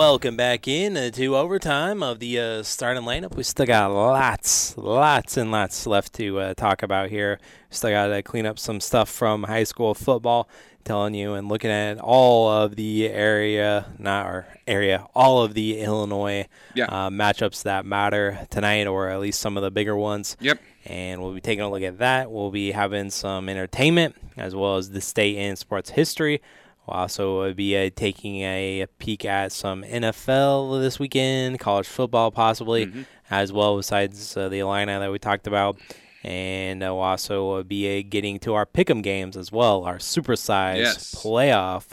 welcome back in uh, to overtime of the uh, starting lineup. We still got lots, lots and lots left to uh, talk about here. Still got to clean up some stuff from high school football. Telling you and looking at all of the area, not our area, all of the Illinois Yeah. uh, matchups that matter tonight, or at least some of the bigger ones Yep. and we'll be taking a look at that. We'll be having some entertainment as well as the state and sports history. We'll also be uh, taking a peek at some NFL this weekend, college football possibly, as well besides uh, the Illini that we talked about. And uh, we'll also be uh, getting to our pick'em games as well, our supersize Yes. playoff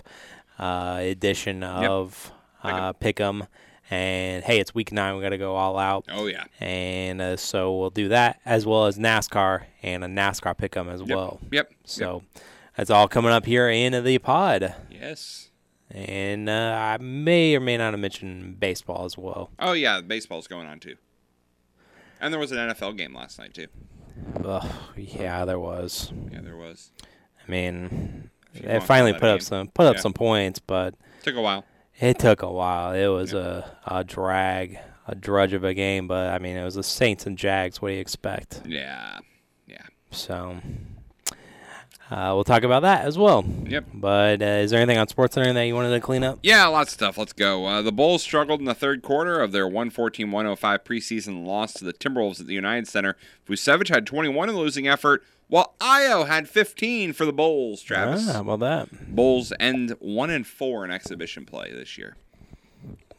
uh, edition of uh, pick'em. And hey, it's week nine. We got to go all out. Oh yeah. And uh, so we'll do that as well as NASCAR and a NASCAR pick'em as well. Yep. So that's all coming up here in the pod. Yes. And uh, I may or may not have mentioned baseball as well. Oh yeah. Baseball's going on too. And there was an NFL game last night too. Ugh, yeah, there was. Yeah, there was. I mean, they finally put up game. some put up Yeah. some points, but Took a while. it took a while. It was a, a drag, a drudge of a game. But I mean, it was the Saints and Jags. What do you expect? Yeah. Yeah. So uh, we'll talk about that as well. Yep. But uh, is there anything on Sports SportsCenter that you wanted to clean up? Yeah, lots of stuff. Let's go. Uh, the Bulls struggled in the third quarter of their 114-105 preseason loss to the Timberwolves at the United Center. Vucevic had 21 in the losing effort, while Ayo had 15 for the Bulls. Travis. Ah, how about that? Bulls end one and four in exhibition play this year.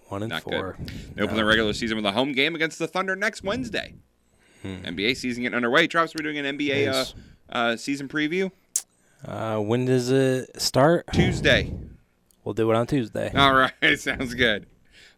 One and Not four. good. They open the regular season with a home game against the Thunder next Wednesday. NBA season getting underway. Travis, we're doing an NBA uh, uh, season preview Uh, when does it start? Tuesday. We'll do it on Tuesday. All right, sounds good.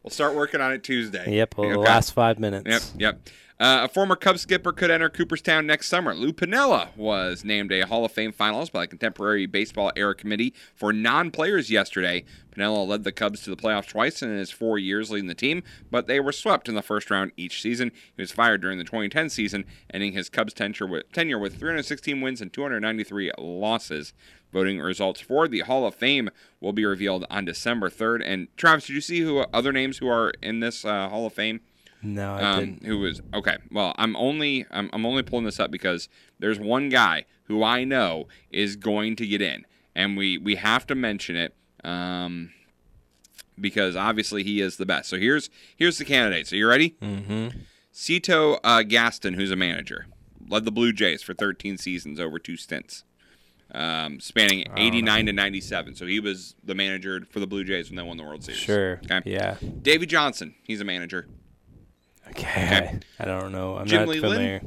We'll start working on it Tuesday. Yep, well, the last five minutes. Yep, yep. Uh, a former Cubs skipper could enter Cooperstown next summer. Lou Piniella was named a Hall of Fame finalist by the Contemporary Baseball Era Committee for non-players yesterday. Piniella led the Cubs to the playoffs twice in his four years leading the team, but they were swept in the first round each season. He was fired during the 2010 season, ending his Cubs tenure with, tenure with 316 wins and 293 losses. Voting results for the Hall of Fame will be revealed on December 3rd. And Travis, did you see who other names who are in this uh, Hall of Fame? No, I um, didn't. who was okay. Well, I'm only I'm, I'm only pulling this up because there's one guy who I know is going to get in, and we we have to mention it um, because obviously he is the best. So here's here's the candidates. Are you ready? Mm-hmm. Cito uh, Gaston, who's a manager, led the Blue Jays for 13 seasons over two stints, um, spanning 89 to 97. So he was the manager for the Blue Jays when they won the World Series. Sure. Okay. Yeah. Davey Johnson, he's a manager. Okay. I don't know. I'm Jim not Leyland? familiar.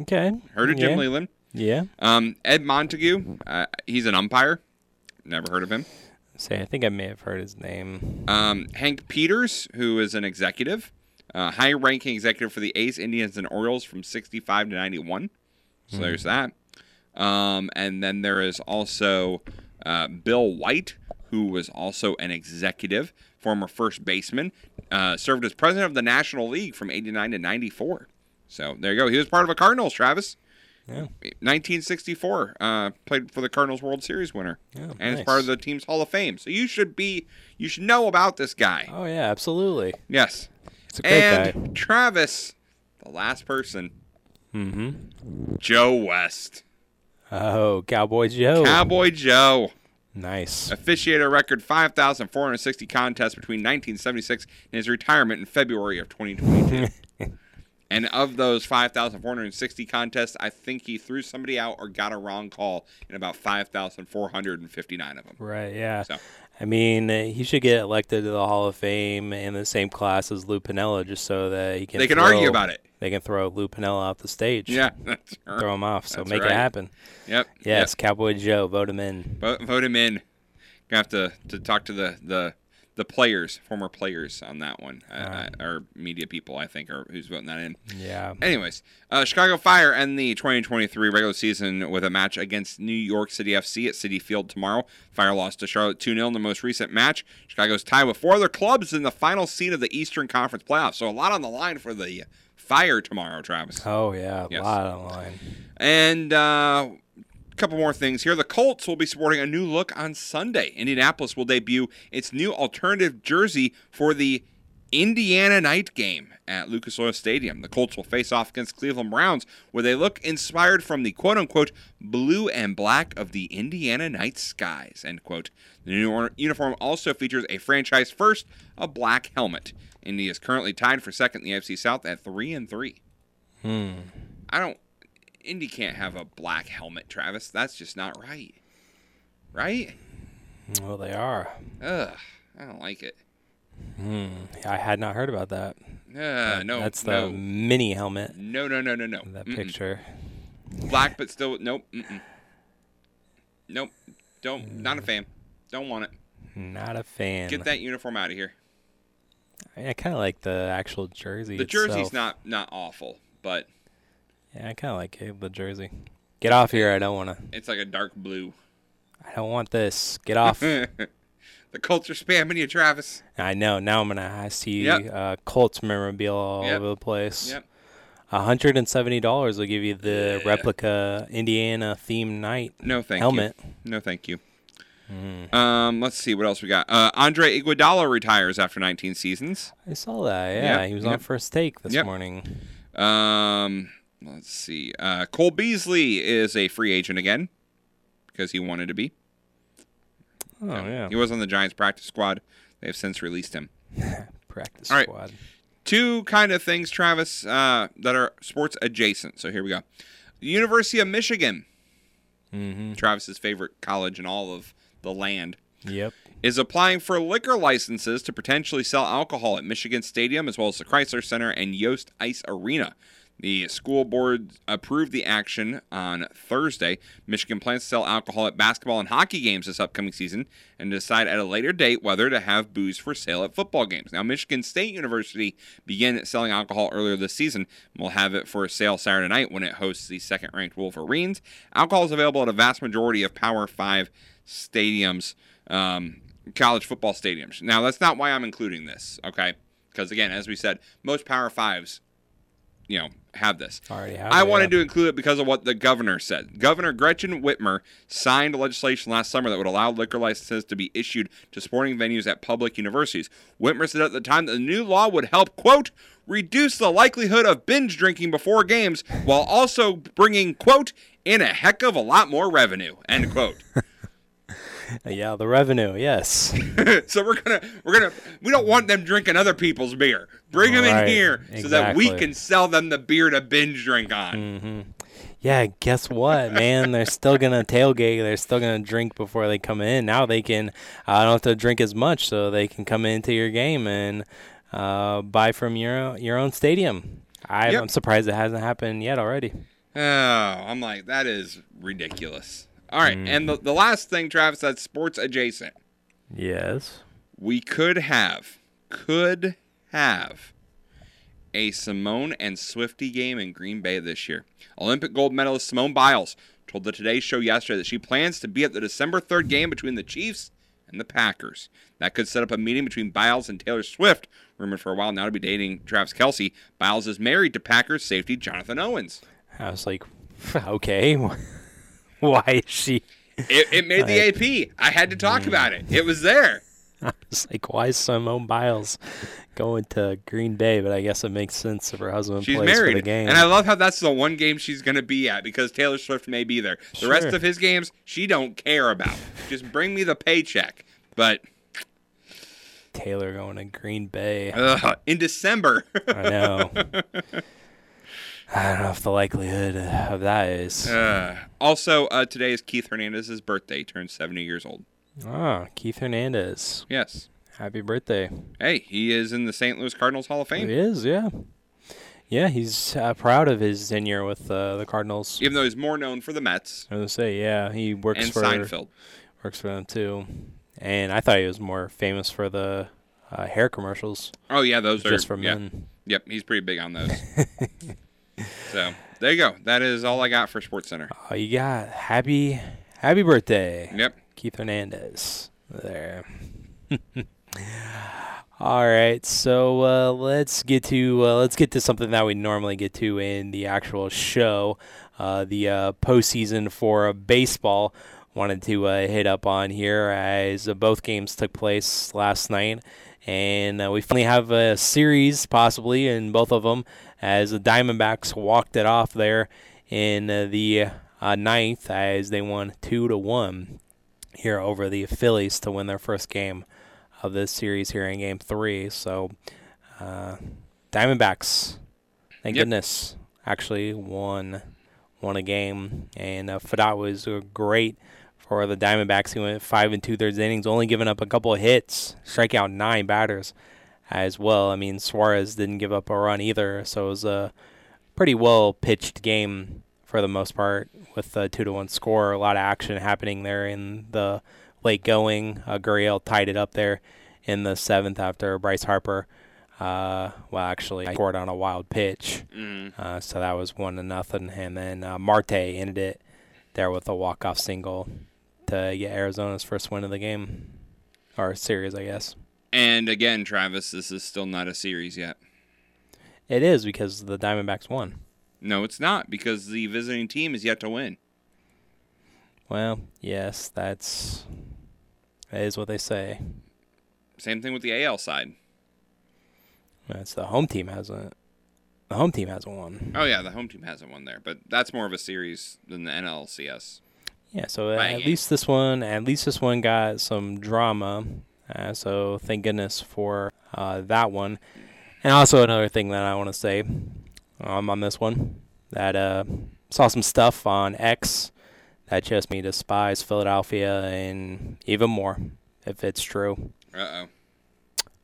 Okay. Heard of Jim yeah. Leyland? Yeah. Um, Ed Montague, uh, he's an umpire. Never heard of him. Say, I think I may have heard his name. Um, Hank Peters, who is an executive, uh, high-ranking executive for the A's, Indians, and Orioles from 65 to 91. So there's that. Um, and then there is also uh, Bill White, who was also an executive, former first baseman, uh, served as president of the National League from 89 to 94. So there you go. He was part of a Cardinals, Travis. Yeah. 1964, uh, played for the Cardinals World Series winner, Oh, and nice. is part of the team's Hall of Fame. So you should be, you should know about this guy. Oh yeah, absolutely. Yes. It's a great and guy. Travis, the last person, Mm-hmm. Joe West, Oh, Cowboy Joe. Cowboy Joe, nice. officiated a record 5,460 contests between 1976 and his retirement in February of 2022. and of those 5,460 contests, I think he threw somebody out or got a wrong call in about 5,459 of them. Right. Yeah. So. I mean, he should get elected to the Hall of Fame in the same class as Lou Piniella, just so that he can. They can throw- argue about it. They can throw Lou Piniella off the stage. Yeah, that's right. Throw him off. So That's make right. it happen. Yep. Yes, Cowboy Joe, vote him in. Vote, vote him in. Gonna have to, to talk to the, the the players, former players on that one, uh, uh, or media people, I think, or who's voting that in. Yeah. Anyways, uh, Chicago Fire end the 2023 regular season with a match against New York City FC at Citi Field tomorrow. Fire lost to Charlotte 2 0 in the most recent match. Chicago's tied with four other clubs in the final seed of the Eastern Conference playoffs. So a lot on the line for the Fire tomorrow, Travis. Oh yeah, a Yes. lot on the line. And uh, A couple more things here. The Colts will be sporting a new look on Sunday. Indianapolis will debut its new alternative jersey for the Indiana night game at Lucas Oil Stadium. The Colts will face off against Cleveland Browns where they look inspired from the quote unquote blue and black of the Indiana night skies. End quote. The new uniform also features a franchise first, a black helmet. Indy is currently tied for second in the AFC South at three and three. Hmm. I don't Indy can't have a black helmet, Travis. That's just not right. Right? Well, they are. Ugh, I don't like it. Hmm. I had not heard about that. Uh, no, That's the no, mini helmet. no, no, no, no, no. That Mm-mm. picture. Black, but still, nope. Mm-mm. Nope. Don't. Not a fan. Don't want it. Not a fan. Get that uniform out of here. I, kind of like the actual jersey. The jersey's not not awful, but Yeah, I kind of like the jersey. Get off here! I don't want to. it's like a dark blue. I don't want this. Get off! the Colts are spamming you, Travis. I know. Now I'm gonna I see Yep. uh, Colts memorabilia all Yep. over the place. Yep. hundred and seventy dollars will give you the Yeah. replica Indiana themed night No, thank helmet. you. No, thank you. Mm. Um, let's see what else we got. Uh, Andre Iguodala retires after 19 seasons. I saw that. Yeah, Yep, he was on first take this Yep. morning. Um, let's see. Uh, Cole Beasley is a free agent again because he wanted to be. Oh yeah, He was on the Giants practice squad. They have since released him. practice All right. squad. Two kind of things, Travis, uh, that are sports adjacent. So here we go. University of Michigan, Mm-hmm. Travis's favorite college in all of the land, Yep. is applying for liquor licenses to potentially sell alcohol at Michigan Stadium as well as the Crisler Center and Yost Ice Arena. The school board approved the action on Thursday. Michigan plans to sell alcohol at basketball and hockey games this upcoming season and decide at a later date whether to have booze for sale at football games. Now, Michigan State University began selling alcohol earlier this season and will have it for sale Saturday night when it hosts the second ranked Wolverines. Alcohol is available at a vast majority of Power 5 stadiums, um, college football stadiums. Now, that's not why I'm including this, okay? Because, again, as we said, most Power 5s, you know, have this. Already have. I it, wanted yeah. to include it because of what the governor said. Governor Gretchen Whitmer signed legislation last summer that would allow liquor licenses to be issued to sporting venues at public universities. Whitmer said at the time that the new law would help, quote, reduce the likelihood of binge drinking before games while also bringing, quote, in a heck of a lot more revenue, end quote. Yeah, the revenue. Yes. so we're gonna we're gonna we don't want them drinking other people's beer. Bring them in Right, here so that we can sell them the beer to binge drink on. hmm Yeah, guess what, man? They're still gonna tailgate. They're still gonna drink before they come in. Now they can. I don't have to drink as much, so they can come into your game and uh, buy from your your own stadium. I, Yep. I'm surprised it hasn't happened yet already. Oh, I'm like, that is ridiculous. All right, and mm-hmm. the, the last thing, Travis, that's sports adjacent. Yes. We could have, could have a Simone and Swifty game in Green Bay this year. Olympic gold medalist Simone Biles told the Today Show yesterday that she plans to be at the December 3rd game between the Chiefs and the Packers. That could set up a meeting between Biles and Taylor Swift, rumored for a while now to be dating Travis Kelce. Biles is married to Packers safety Jonathan Owens. I was like, okay, why is she? It, it made the AP. I had to talk mm. about it. It was there. I was like, why is Simone Biles going to Green Bay? But I guess it makes sense if her husband She's plays for the game. And I love how that's the one game she's going to be at because Taylor Swift may be there. The rest of his games, she don't care about. Just bring me the paycheck. But Taylor going to Green Bay. ugh, in December. I know. I don't know if the likelihood of that is. Uh, also, uh, today is Keith Hernandez's birthday. He turns 70 years old. Ah, Keith Hernandez. Yes. Happy birthday. Hey, he is in the St. Louis Cardinals Hall of Fame. He is, yeah. Yeah, he's uh, proud of his tenure with uh, the Cardinals. Even though he's more known for the Mets I was gonna say, yeah, he works and for Seinfeld. works for them too. And I thought he was more famous for the uh, hair commercials, Oh, yeah, those are. just for yeah. men. Yep, he's pretty big on those. so, there you go. That is all I got for Sports Center. Oh, you got happy, happy birthday, Yep. Keith Hernandez. There. All right, so uh, let's get to uh, let's get to something that we normally get to in the actual show, uh, the uh, postseason for baseball. Wanted to uh, hit up on here as both games took place last night, and uh, we finally have a series possibly in both of them as the Diamondbacks walked it off there in the ninth as they won two to one here over the Phillies to win their first game of this series here in Game Three. So, uh, Diamondbacks, thank Yep. goodness, actually won won a game, and uh, Pfaadt was uh, great for the Diamondbacks. He went five and two thirds innings, only giving up a couple of hits, striking out nine batters as well. I mean, Suarez didn't give up a run either, so it was a pretty well pitched game for the most part with a two to one score. A lot of action happening there in the late going. Uh, Gurriel tied it up there in the seventh after Bryce Harper. Uh, well, actually, I scored on a wild pitch, Mm. uh, so that was one to nothing. And then uh, Marte ended it there with a walk off single to get Arizona's first win of the game or series, I guess. And again, Travis, this is still not a series yet. It is because the Diamondbacks won. No, it's not because the visiting team is yet to win. Well, yes, that's that is what they say. Same thing with the AL side. That's the home team hasn't. The home team hasn't won. Oh yeah, the home team hasn't won there, but that's more of a series than the NLCS. Yeah, so at least this one, at least this one got some drama. Uh, so thank goodness for uh, that one. And also another thing that I want to say um, on this one that uh, saw some stuff on X that just me despise Philadelphia and even more if it's true. Uh oh.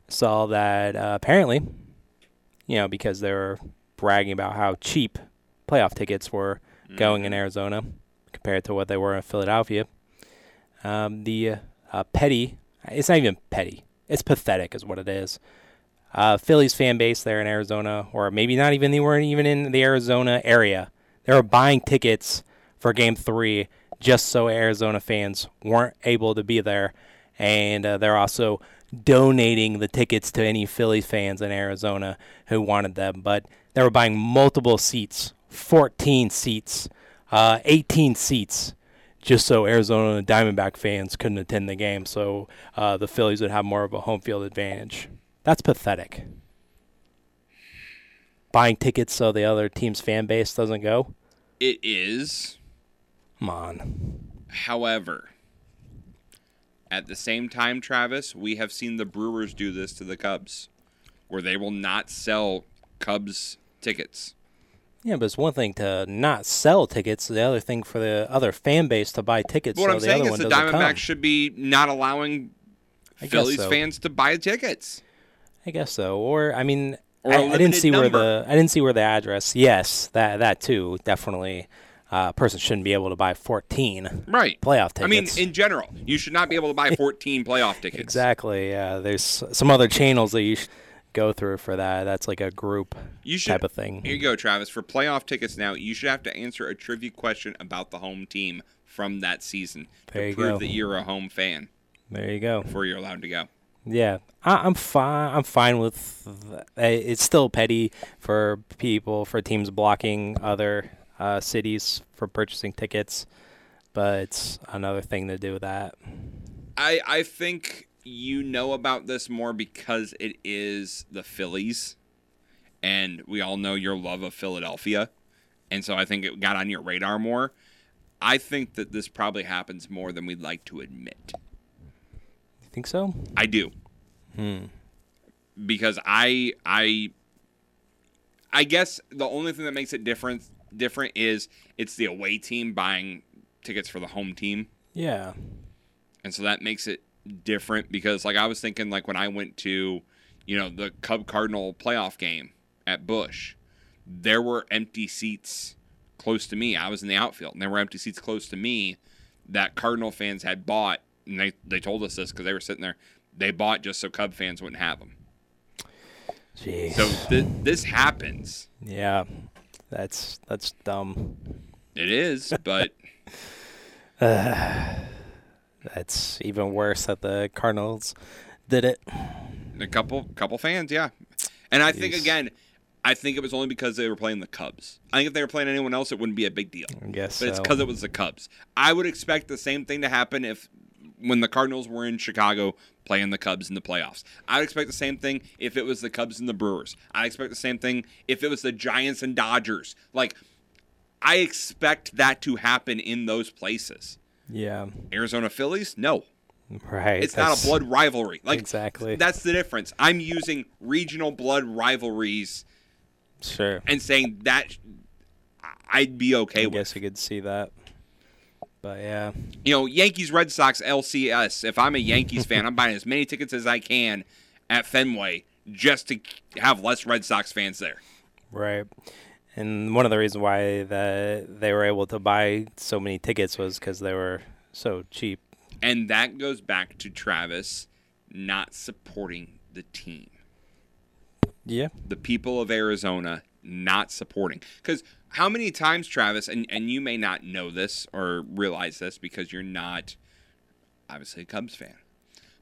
Saw that uh, apparently, you know, because they were bragging about how cheap playoff tickets were going in Arizona compared to what they were in Philadelphia. Um, the uh, petty, it's not even petty, it's pathetic, is what it is. Uh, Phillies fan base there in Arizona, or maybe not even, they weren't even in the Arizona area. They were buying tickets for game three just so Arizona fans weren't able to be there. And uh, they're also donating the tickets to any Phillies fans in Arizona who wanted them. But they were buying multiple seats 14 seats, uh, 18 seats, just so Arizona Diamondback fans couldn't attend the game. So uh, the Phillies would have more of a home field advantage. That's pathetic. Buying tickets so the other team's fan base doesn't go? It is. Come on. However, at the same time, Travis, we have seen the Brewers do this to the Cubs, where they will not sell Cubs tickets. Yeah, but it's one thing to not sell tickets. The other thing for the other fan base to buy tickets. What so I'm saying is the Diamondbacks come. should be not allowing I Phillies so. fans to buy tickets. I guess so. Or I mean, Or I, I didn't see where the I didn't see where the address. Yes, that that too definitely. Uh, a person shouldn't be able to buy 14 Right. playoff tickets. I mean, in general, you should not be able to buy 14 playoff tickets. exactly. Yeah, there's some other channels that you should go through for that. That's like a group You should. type of thing. Here you go, Travis. For playoff tickets now, you should have to answer a trivia question about the home team from that season There to you prove go. that you're a home fan There you go. before you're allowed to go. Yeah, I, I'm fine. I'm fine with. th- uh, It's still petty for people for teams blocking other uh, cities for purchasing tickets, but it's another thing to do with that. I I think you know about this more because it is the Phillies, and we all know your love of Philadelphia, and so I think it got on your radar more. I think that this probably happens more than we'd like to admit. You think so? I do. Hmm. Because I I I guess the only thing that makes it different different is it's the away team buying tickets for the home team. Yeah. And so that makes it different because like I was thinking like when I went to, you know, the Cub Cardinal playoff game at Busch, there were empty seats close to me. I was in the outfield and there were empty seats close to me that Cardinal fans had bought and they they told us this cuz they were sitting there. They bought just so Cub fans wouldn't have them. Jeez. So th- this happens. yeah, that's that's dumb. It is, but That's even worse that the Cardinals did it. A couple couple fans, yeah. And I think again, I think it was only because they were playing the Cubs. I think if they were playing anyone else, it wouldn't be a big deal. I guess But it's because it was the Cubs. I would expect the same thing to happen if when the Cardinals were in Chicago playing the Cubs in the playoffs. I'd expect the same thing if it was the Cubs and the Brewers. I expect the same thing if it was the Giants and Dodgers. Like I expect that to happen in those places. Yeah, Arizona Phillies? No. right. It's not a blood rivalry. Like Exactly. That's the difference. I'm using regional blood rivalries Sure. and saying that I'd be okay I with. guess you could see that. But yeah, You know, Yankees Red Sox LCS. If I'm a Yankees fan, I'm buying as many tickets as I can at Fenway just to have less Red Sox fans there. right. And one of the reasons why that they were able to buy so many tickets was because they were so cheap. And that goes back to Travis not supporting the team. Yeah. the people of Arizona not supporting. Because how many times, Travis, and, and you may not know this or realize this because you're not obviously a Cubs fan.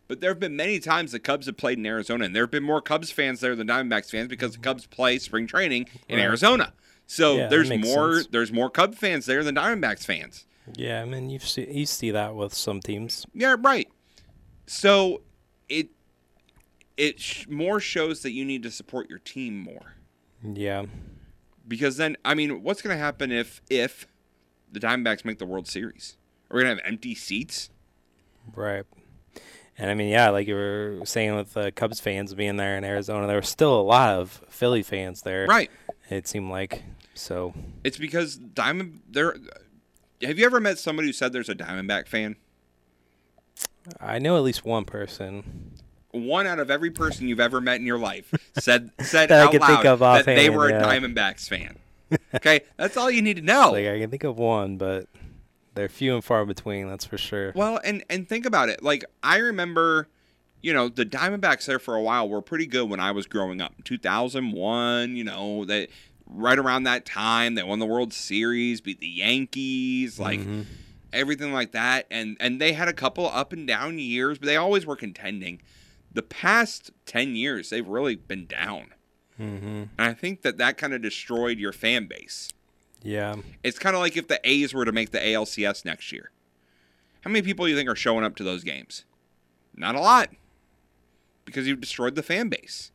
But there have been many times the Cubs have played in Arizona, and there have been more Cubs fans there than Diamondbacks fans because the Cubs play spring training in Right. Arizona. So Yeah, there's more sense. there's more Cub fans there than Diamondbacks fans. Yeah, I mean you see you see that with some teams. Yeah, right. So it it sh- more shows that you need to support your team more. Yeah. because then I mean, what's going to happen if if the Diamondbacks make the World Series? Are we going to have empty seats? Right. And I mean, yeah, like you were saying with the Cubs fans being there in Arizona, there were still a lot of Philly fans there. Right. It seemed like so. It's because Diamond. There. Have you ever met somebody who said there's a Diamondback fan? I know at least one person. One out of every person you've ever met in your life said said That I out loud think of that they were a yeah. Diamondbacks fan. Okay, that's all you need to know. Like I can think of one, but they're few and far between. That's for sure. Well, and and think about it. Like I remember, you know, the Diamondbacks there for a while were pretty good when I was growing up. 2001, you know, they right around that time they won the World Series, beat the Yankees, like Mhm. everything like that. And and they had a couple up and down years, but they always were contending. The past 10 years, they've really been down. Mhm. And I think that that kind of destroyed your fan base. Yeah. It's kind of like if the A's were to make the ALCS next year. How many people do you think are showing up to those games? Not a lot. Because you've destroyed the fan base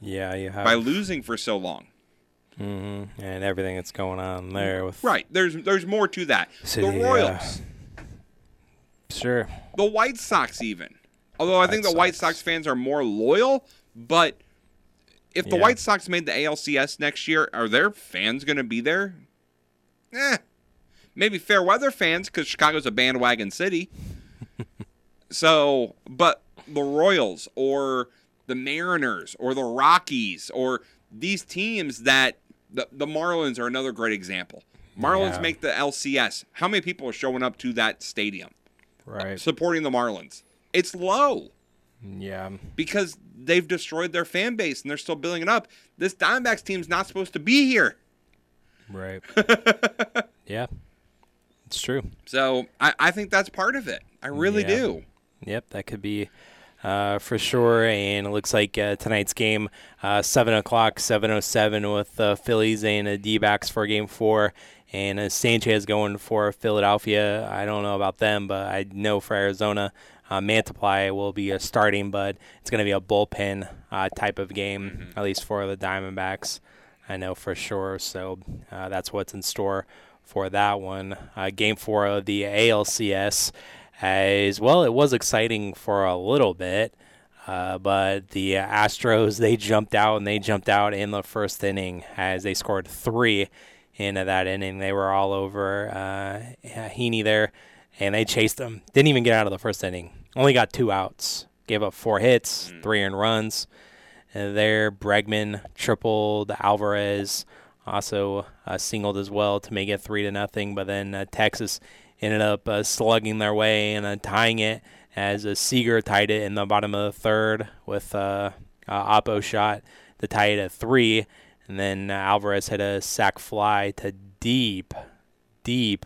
Yeah. You have. by losing for so long. Mm-hmm. And everything that's going on there with. Right. There's there's more to that. So, the. Royals, Sure. the White Sox even. Although I think White the White Sox. Sox fans are more loyal, but if the Yeah. White Sox made the ALCS next year, are their fans going to be there? Eh. Maybe fair weather fans because Chicago's a bandwagon city. so, but the Royals or the Mariners or the Rockies or these teams that the, the Marlins are another great example. Marlins Yeah. make the LCS. How many people are showing up to that stadium Right. supporting the Marlins? It's low Yeah. because they've destroyed their fan base and they're still building it up. This Diamondbacks team's not supposed to be here. Right. yeah. It's true. So I, I think that's part of it. I really Yeah. do. Yep, that could be uh, for sure. And it looks like uh, tonight's game, uh, seven o'clock, seven oh seven, with the Phillies and the D-backs for Game Four, and uh, Sanchez going for Philadelphia. I don't know about them, but I know for Arizona, uh, Mantiply will be starting, but it's going to be a bullpen uh, type of game, at least for the Diamondbacks. I know for sure. So uh, that's what's in store for that one. Uh, game four of the ALCS. As well, it was exciting for a little bit, uh, but the Astros they jumped out and they jumped out in the first inning as they scored three into that inning. They were all over uh, Heaney there, and they chased them. Didn't even get out of the first inning. Only got two outs. Gave up four hits, three earned runs. There, Bregman tripled. Alvarez also uh, singled as well to make it three to nothing. But then uh, Texas ended up uh, slugging their way and uh, tying it as Seager tied it in the bottom of the third with uh, uh, Oppo shot to tie it at three. And then uh, Alvarez hit a sac fly to deep, deep.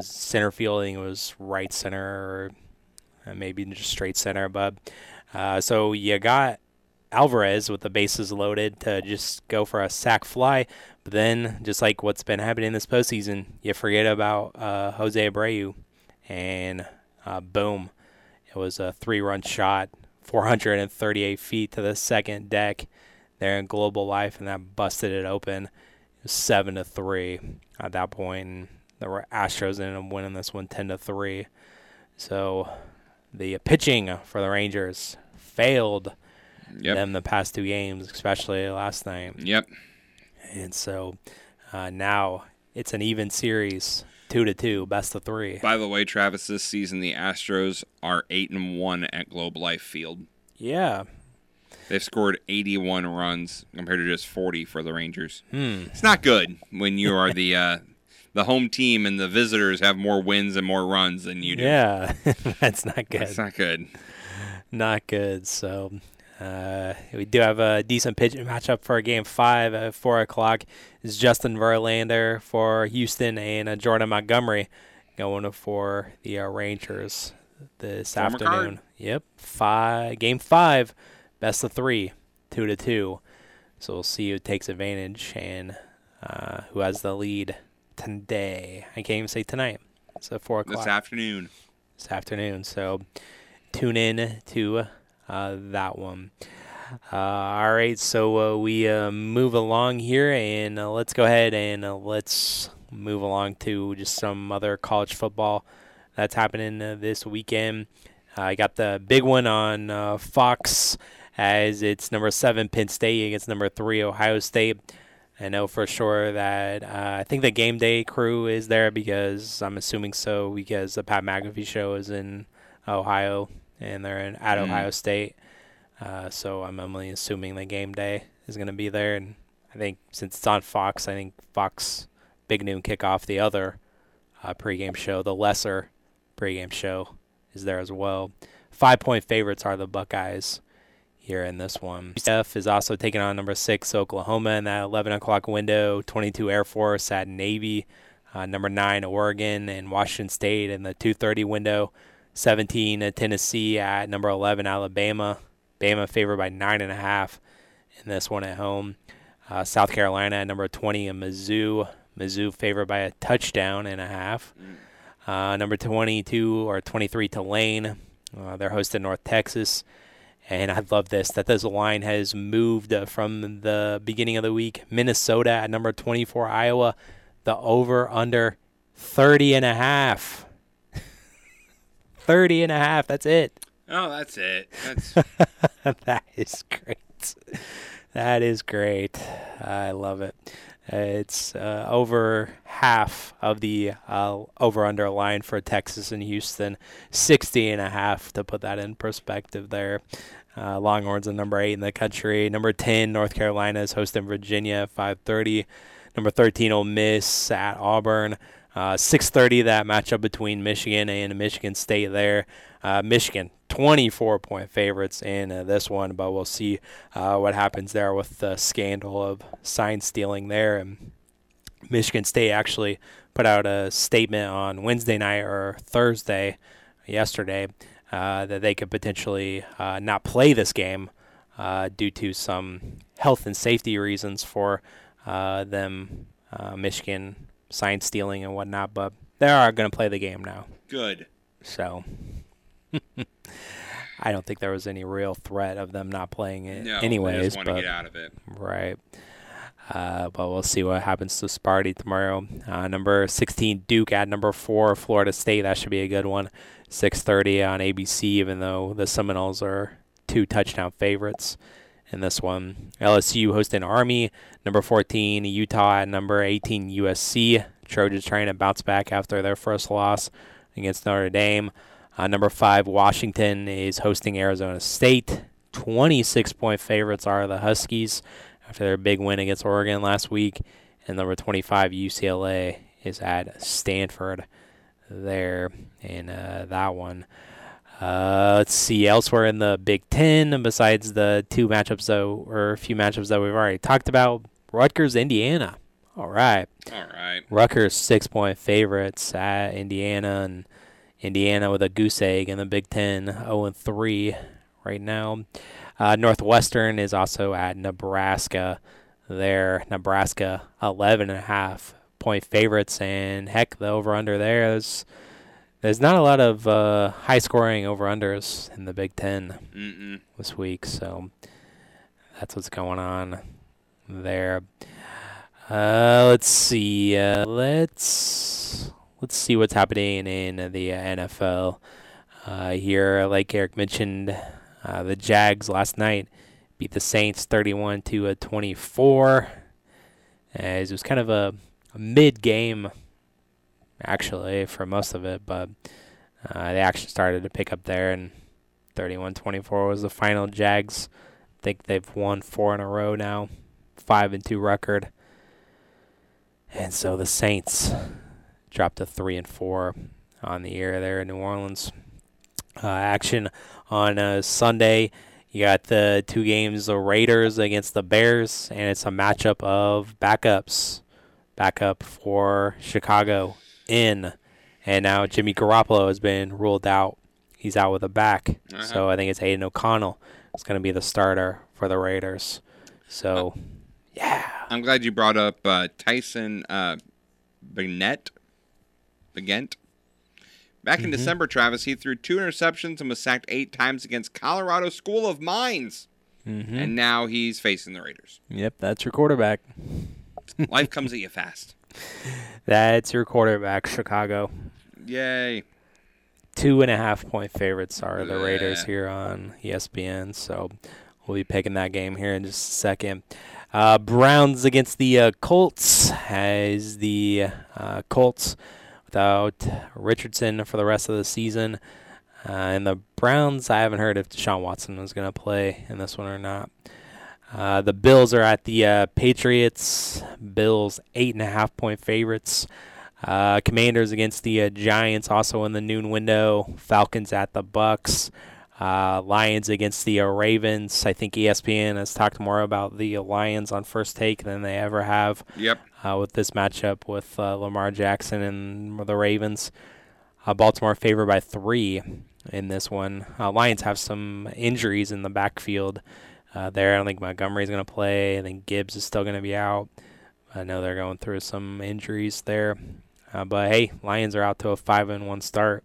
Center fielding. It was right center or maybe just straight center, but so you got Alvarez with the bases loaded to just go for a sac fly. But then, just like what's been happening this postseason, you forget about uh, Jose Abreu, and uh, boom, it was a three-run shot, 438 feet to the second deck there in Global Life, and that busted it open. It was seven to three at that point. And the Astros ended up winning this one 10 to three. So the pitching for the Rangers failed Yep. them the past two games, especially last night. Yep. And so uh, now it's an even series, two to two, best of three. By the way, Travis, this season the Astros are eight and one at Globe Life Field. Yeah. They've scored 81 runs compared to just 40 for the Rangers. Hmm. It's not good when you are the uh, the home team and the visitors have more wins and more runs than you do. Yeah. That's not good. That's not good. not good. So uh, we do have a decent pitch matchup for game five at four o'clock. Is Justin Verlander for Houston and uh, Jordan Montgomery going for the uh, Rangers this Former afternoon. card. Yep, five game five, best of three, two to two. So we'll see who takes advantage and uh, who has the lead today. I can't even say tonight. It's at four o'clock This afternoon. this afternoon. So tune in to uh, that one. Uh, all right, so uh, we uh, move along here, and uh, let's go ahead and let's move along to just some other college football that's happening this weekend. I got the big one on Fox as it's number seven Penn State against number three Ohio State. I know for sure that uh, I think the game day crew is there because I'm assuming so because the Pat McAfee show is in Ohio and they're in, at Mm. Ohio State. Uh, so I'm only assuming the game day is going to be there, and I think since it's on Fox, I think Fox Big Noon Kickoff, the other uh, pregame show, the lesser pregame show, is there as well. Five point favorites are the Buckeyes here in this one. UCF is also taking on number six Oklahoma in that 11 o'clock window. 22 Air Force at Navy. Uh, number nine Oregon and Washington State in the 2:30 window. 17 uh, Tennessee at number 11 Alabama. Bama favored by nine and a half in this one at home. Uh, South Carolina at number 20 and Mizzou. Mizzou favored by a touchdown and a half. Uh, number 22 or 23 Tulane. Uh, they're hosting North Texas. And I love this that this line has moved uh, from the beginning of the week. Minnesota at number 24, Iowa, the over under 30 and a half. 30 and a half, that's it. Oh, that's it. That's that is great. That is great. I love it. It's uh, over half of the uh, over under line for Texas and Houston, 60 and a half to put that in perspective there. Uh, Longhorns are number eight in the country. Number 10, North Carolina is hosting Virginia 5:30. Number 13, Ole Miss at Auburn. Uh, 6:30 that matchup between Michigan and Michigan State there. Uh, Michigan 24 point favorites in uh, this one, but we'll see uh, what happens there with the scandal of sign stealing there. And Michigan State actually put out a statement on Wednesday night or Thursday, yesterday, uh, that they could potentially uh, not play this game due to some health and safety reasons for them, Michigan sign stealing and whatnot. But they are going to play the game now. good. So I don't think there was any real threat of them not playing it No, anyways. they just want to but get out of it. right. Uh, but we'll see what happens to Sparty tomorrow. Uh, number 16 Duke at number four Florida State. That should be a good one. 6:30 on ABC. Even though the Seminoles are two touchdown favorites in this one. LSU hosting Army. Number 14 Utah at number 18 USC. Trojans trying to bounce back after their first loss against Notre Dame. Uh, number five, Washington is hosting Arizona State. 26 point favorites are the Huskies after their big win against Oregon last week. And number 25, UCLA is at Stanford there in uh, that one. Uh, let's see elsewhere in the Big Ten, besides the two matchups that, or a few matchups that we've already talked about, Rutgers, Indiana. All right. All right. Rutgers six point favorites at Indiana and Indiana with a goose egg in the Big Ten, 0 and 3 right now. Uh, Northwestern is also at Nebraska. There, Nebraska 11 and a half point favorites, and heck, the over under there is there's not a lot of uh, high scoring over unders in the Big 10 Mm-mm. this week, so that's what's going on there. Uh, let's see. Uh, let's let's see what's happening in the NFL uh, here. Like Eric mentioned, uh, the Jags last night beat the Saints 31 to 24. As it was kind of a, a mid game actually for most of it, but uh, they actually started to pick up there, and 31-24 was the final. Jags I think they've won four in a row now, five and two record, and so the Saints dropped to three and four on the year there in New Orleans. Uh, action on uh, Sunday. You got the two games, the Raiders against the Bears, and it's a matchup of backups. Backup for Chicago in, and now Jimmy Garoppolo has been ruled out. He's out with a back, Uh-huh. so I think it's Aidan O'Connell. is going to be the starter for the Raiders. So, yeah, I'm glad you brought up uh, Tyson uh, Bennett. Bagent. Back in Mhm. December, Travis, he threw two interceptions and was sacked eight times against Colorado School of Mines. hmm And now he's facing the Raiders. yep, that's your quarterback. Life comes at you fast. That's your quarterback, Chicago. Yay. Two and a half point favorites are the Raiders here on ESPN. So we'll be picking that game here in just a second. Uh, Browns against the uh, Colts as the uh, Colts without Richardson for the rest of the season. Uh, and the Browns, I haven't heard if Deshaun Watson was going to play in this one or not. Uh, the Bills are at the uh, Patriots. Bills eight and a half point favorites. Uh, Commanders against the uh, Giants, also in the noon window. Falcons at the Bucks. Uh, Lions against the uh, Ravens. I think ESPN has talked more about the Lions on first take than they ever have Yep. uh, with this matchup with uh, Lamar Jackson and the Ravens. Uh, Baltimore favored by three in this one. Uh, Lions have some injuries in the backfield uh, there. I don't think Montgomery's going to play. I think Gibbs is still going to be out. I know they're going through some injuries there. Uh, but hey, Lions are out to a five and one start.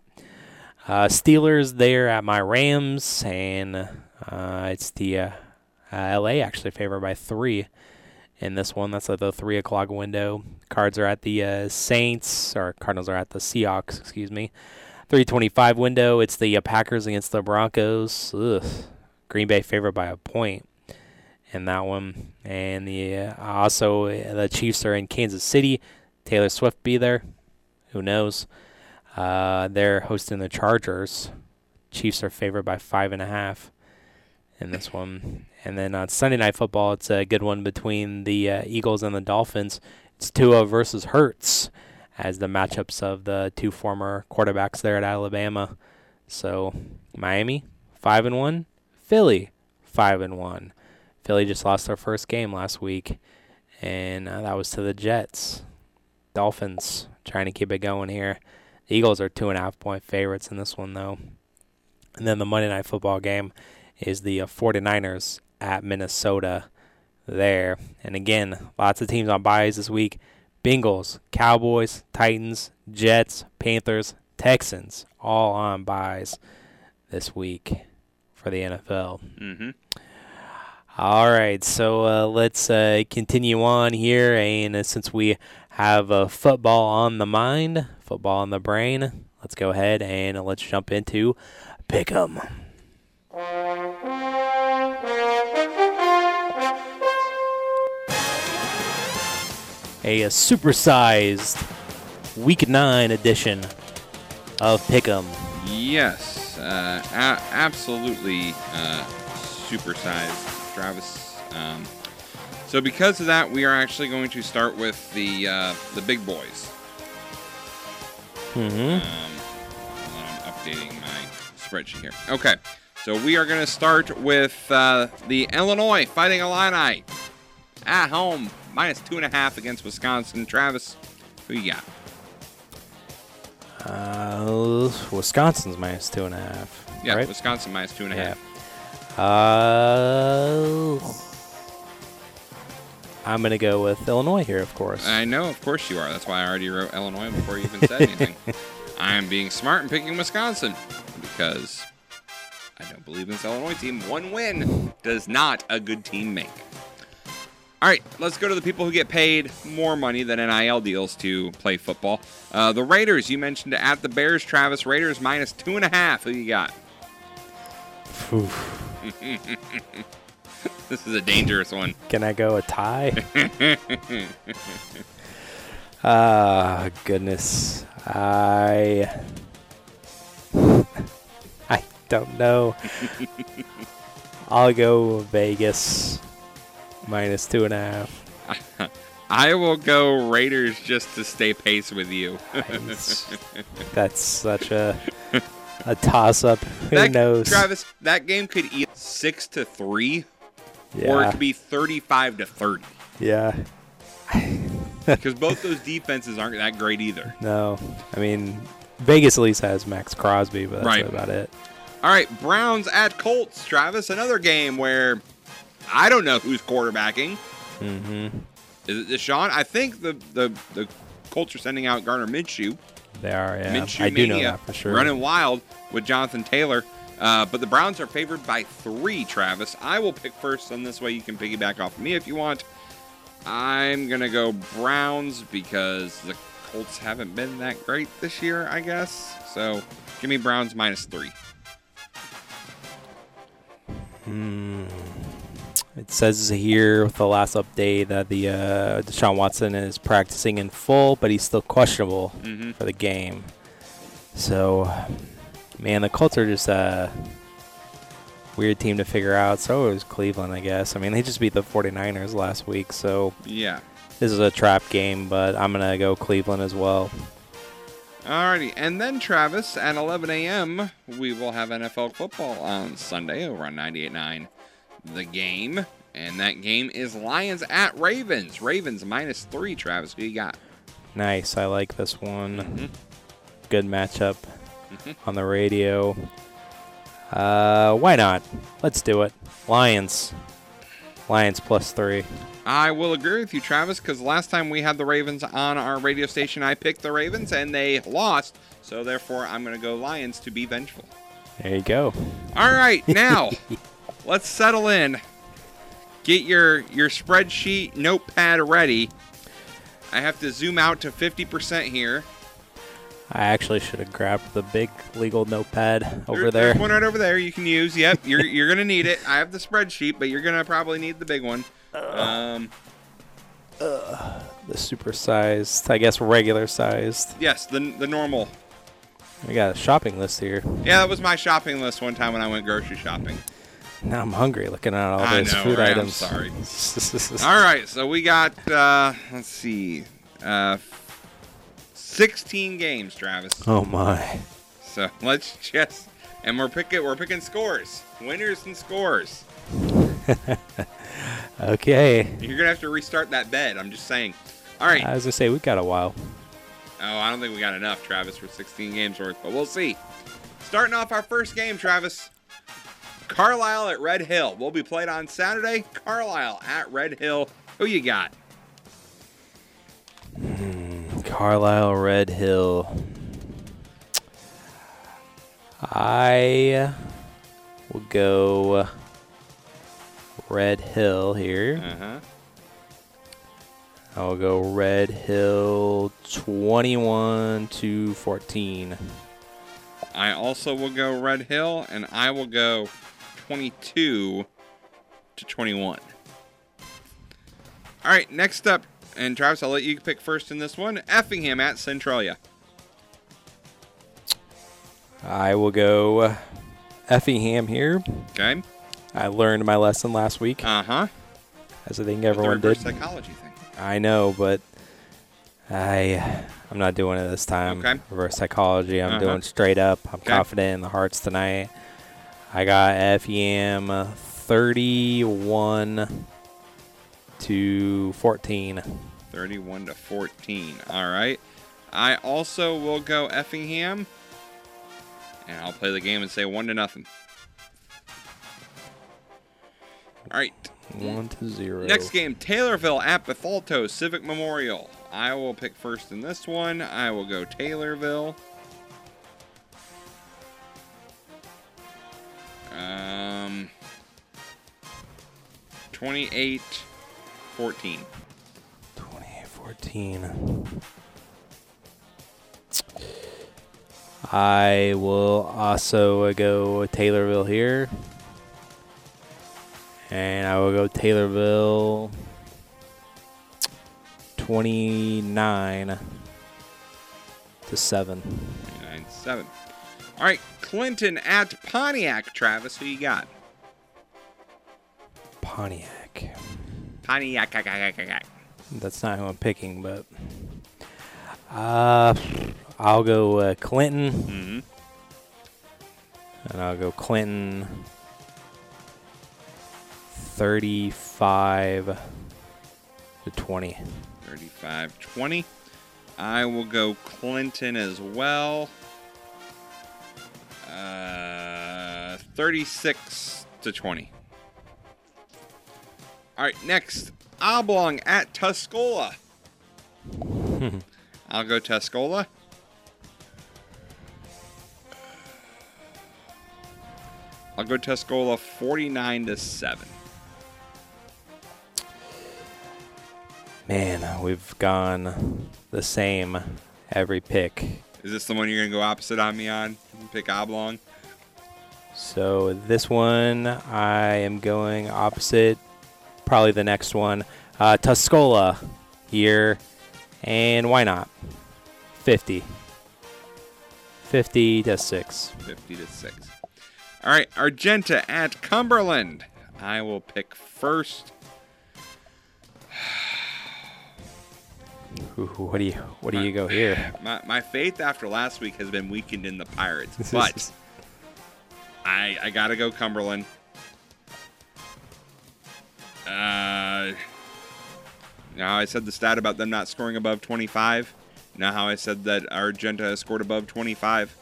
Uh, Steelers there at my Rams, and uh, it's the uh, uh, LA actually favored by three in this one. That's at the three o'clock window. Cards are at the Saints, or Cardinals are at the Seahawks. Excuse me. 325 window. It's the Packers against the Broncos. Ugh. Green Bay favored by a point in that one. And the uh, also uh, the Chiefs are in Kansas City. Taylor Swift be there. Who knows? Uh, they're hosting the Chargers. Chiefs are favored by five and a half in this one. And then on Sunday Night Football, it's a good one between the uh, Eagles and the Dolphins. It's Tua versus Hurts as the matchups of the two former quarterbacks there at Alabama. So Miami five and one, Philly five and one. Philly just lost their first game last week, and uh, that was to the Jets. Dolphins trying to keep it going here. Eagles are two and a half point favorites in this one, though. And then the Monday Night Football game is the uh, 49ers at Minnesota there. And again, lots of teams on buys this week. Bengals, Cowboys, Titans, Jets, Panthers, Texans, all on buys this week for the NFL. Mm-hmm. All right, so uh, let's uh, continue on here. And uh, since we have uh, football on the mind, football on the brain, let's go ahead and uh, let's jump into pick 'em. A, uh, supersized Week Nine edition of pick 'em. Yes, uh, a- absolutely uh, supersized, Travis. Um, so because of that, we are actually going to start with the uh, the big boys. Mm-hmm. Um, I'm updating my spreadsheet here. Okay, so we are going to start with uh, the Illinois Fighting Illini at home, minus two and a half against Wisconsin. Travis, who you got? Uh, Wisconsin's minus two and a half. Yeah, right? Wisconsin minus two and a half. Uh, I'm gonna go with Illinois here, of course. I know, of course you are. That's why I already wrote Illinois before you even said anything. I am being smart and picking Wisconsin because I don't believe in this Illinois team. One win does not a good team make. All right, let's go to the people who get paid more money than NIL deals to play football. Uh, the Raiders, you mentioned at the Bears, Travis. Raiders minus two and a half. Who you got? This is a dangerous one. Can I go a tie? Ah, goodness. I. I don't know. I'll go Vegas minus two and a half. I will go Raiders just to stay pace with you. That's such a a toss up. Who that, knows? Travis? That game could either six to three, or it could be thirty-five to thirty. yeah. Because both those defenses aren't that great either. No, I mean Vegas at least has Maxx Crosby, but that's Right. about it. All right, Browns at Colts, Travis. Another game where I don't know who's quarterbacking. hmm Is it Deshaun? I think the the the Colts are sending out Gardner Minshew. They are. Yeah, Minshew I do know that for sure. Running wild with Jonathan Taylor. Uh, but the Browns are favored by three, Travis. I will pick first, and this way you can piggyback off of me if you want. I'm going to go Browns because the Colts haven't been that great this year, I guess. So give me Browns minus three. Hmm. It says here with the last update that the uh, Deshaun Watson is practicing in full, but he's still questionable hmm for the game. So, man, the Colts are just a weird team to figure out. So is Cleveland, I guess. I mean, they just beat the 49ers last week, so Yeah. this is a trap game, but I'm going to go Cleveland as well. Alrighty, and then Travis at 11 a.m. we will have NFL football on Sunday over on 98.9 The Game, and that game is Lions at Ravens. Ravens minus three. Travis, who you got? Nice. I like this one. Mhm. Good matchup Mhm. on the radio. Uh, why not? Let's do it. Lions. Lions plus three. I will agree with you, Travis, because last time we had the Ravens on our radio station, I picked the Ravens and they lost. So therefore, I'm going to go Lions to be vengeful. There you go. All right, now let's settle in. Get your your spreadsheet notepad ready. I have to zoom out to 50% here. I actually should have grabbed the big legal notepad over There- there. There's one right over there you can use. Yep, you're you're gonna need it. I have the spreadsheet, but you're gonna probably need the big one. Um, The super sized, I guess regular sized. yes, the the normal. We got a shopping list here. Yeah, that was my shopping list one time when I went grocery shopping. Now I'm hungry looking at all those know, food right? I'm items. sorry. All right, so we got uh, let's see, uh, 16 games, Travis. oh my. So let's just and we're picking we're picking scores, winners and scores. Okay. You're gonna have to restart that bed. I'm just saying. All right. As I was gonna say we got a while. Oh, I don't think we got enough, Travis, for 16 games worth, but we'll see. Starting off our first game, Travis. Carlisle at Red Hill. Will be played on Saturday. Carlisle at Red Hill. Who you got? Carlisle Red Hill. I will go Red Hill here. Uh-huh. I'll go Red Hill 21 to 14. I also will go Red Hill, and I will go 22 to 21. All right, next up, and Travis, I'll let you pick first in this one. Effingham at Centralia. I will go Effingham here. Okay. I learned my lesson last week, Uh huh. as I think everyone did. psychology thing. I know, but I I'm not doing it this time. Okay. Reverse psychology. I'm Uh-huh. doing straight up. I'm Okay. confident in the hearts tonight. I got FEM uh, 31 to 14. 31 to 14. All right. I also will go Effingham, and I'll play the game and say one to nothing. All right. One to zero. Next game, Taylorville at Bethalto Civic Memorial. I will pick first in this one. I will go Taylorville. Um, 28 14. 28 14. I will also go Taylorville here. And I will go Taylorville 29 to 7. 29 7. All right, Clinton at Pontiac. Travis, who you got? Pontiac. Pontiac. That's not who I'm picking, but uh, I'll go uh, Clinton, Mm-hmm. and I'll go Clinton 35 to 20. 35 20. I will go Clinton as well. Uh, 36 to 20. All right, next Oblong at Tuscola. I'll go Tuscola. I'll go Tuscola 49 to 7. Man, we've gone the same every pick. Is this the one you're going to go opposite on me on? Pick Oblong? So this one, I am going opposite. Probably the next one, uh, Tuscola here, and why not? 50. 50 to 6. 50 to 6. All right, Argenta at Cumberland. I will pick first. What do you What do you go here? My, my faith after last week has been weakened in the Pirates, but I I gotta go Cumberland. Uh, now I said the stat about them not scoring above 25. Now how I said that Argenta has scored above 25.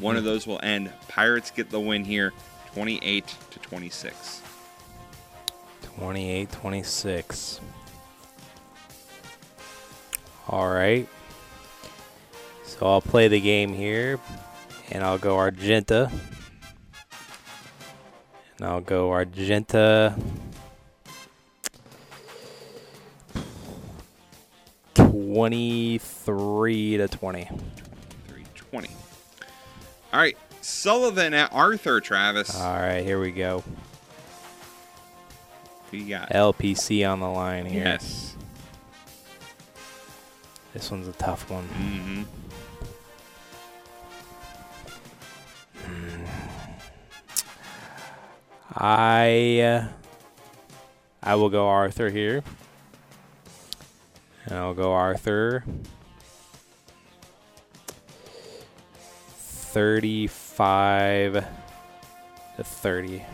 One of those will end. Pirates get the win here, 28 to 26. 28 26. All right. So I'll play the game here, and I'll go Argenta. And I'll go Argenta. 23 to 20. 320. All right, Sullivan at Arthur, Travis. All right, here we go. Who you got? LPC on the line here. Yes. This one's a tough one. Mm-hmm. I uh, I will go Arthur here. And I'll go Arthur. 35 to 30.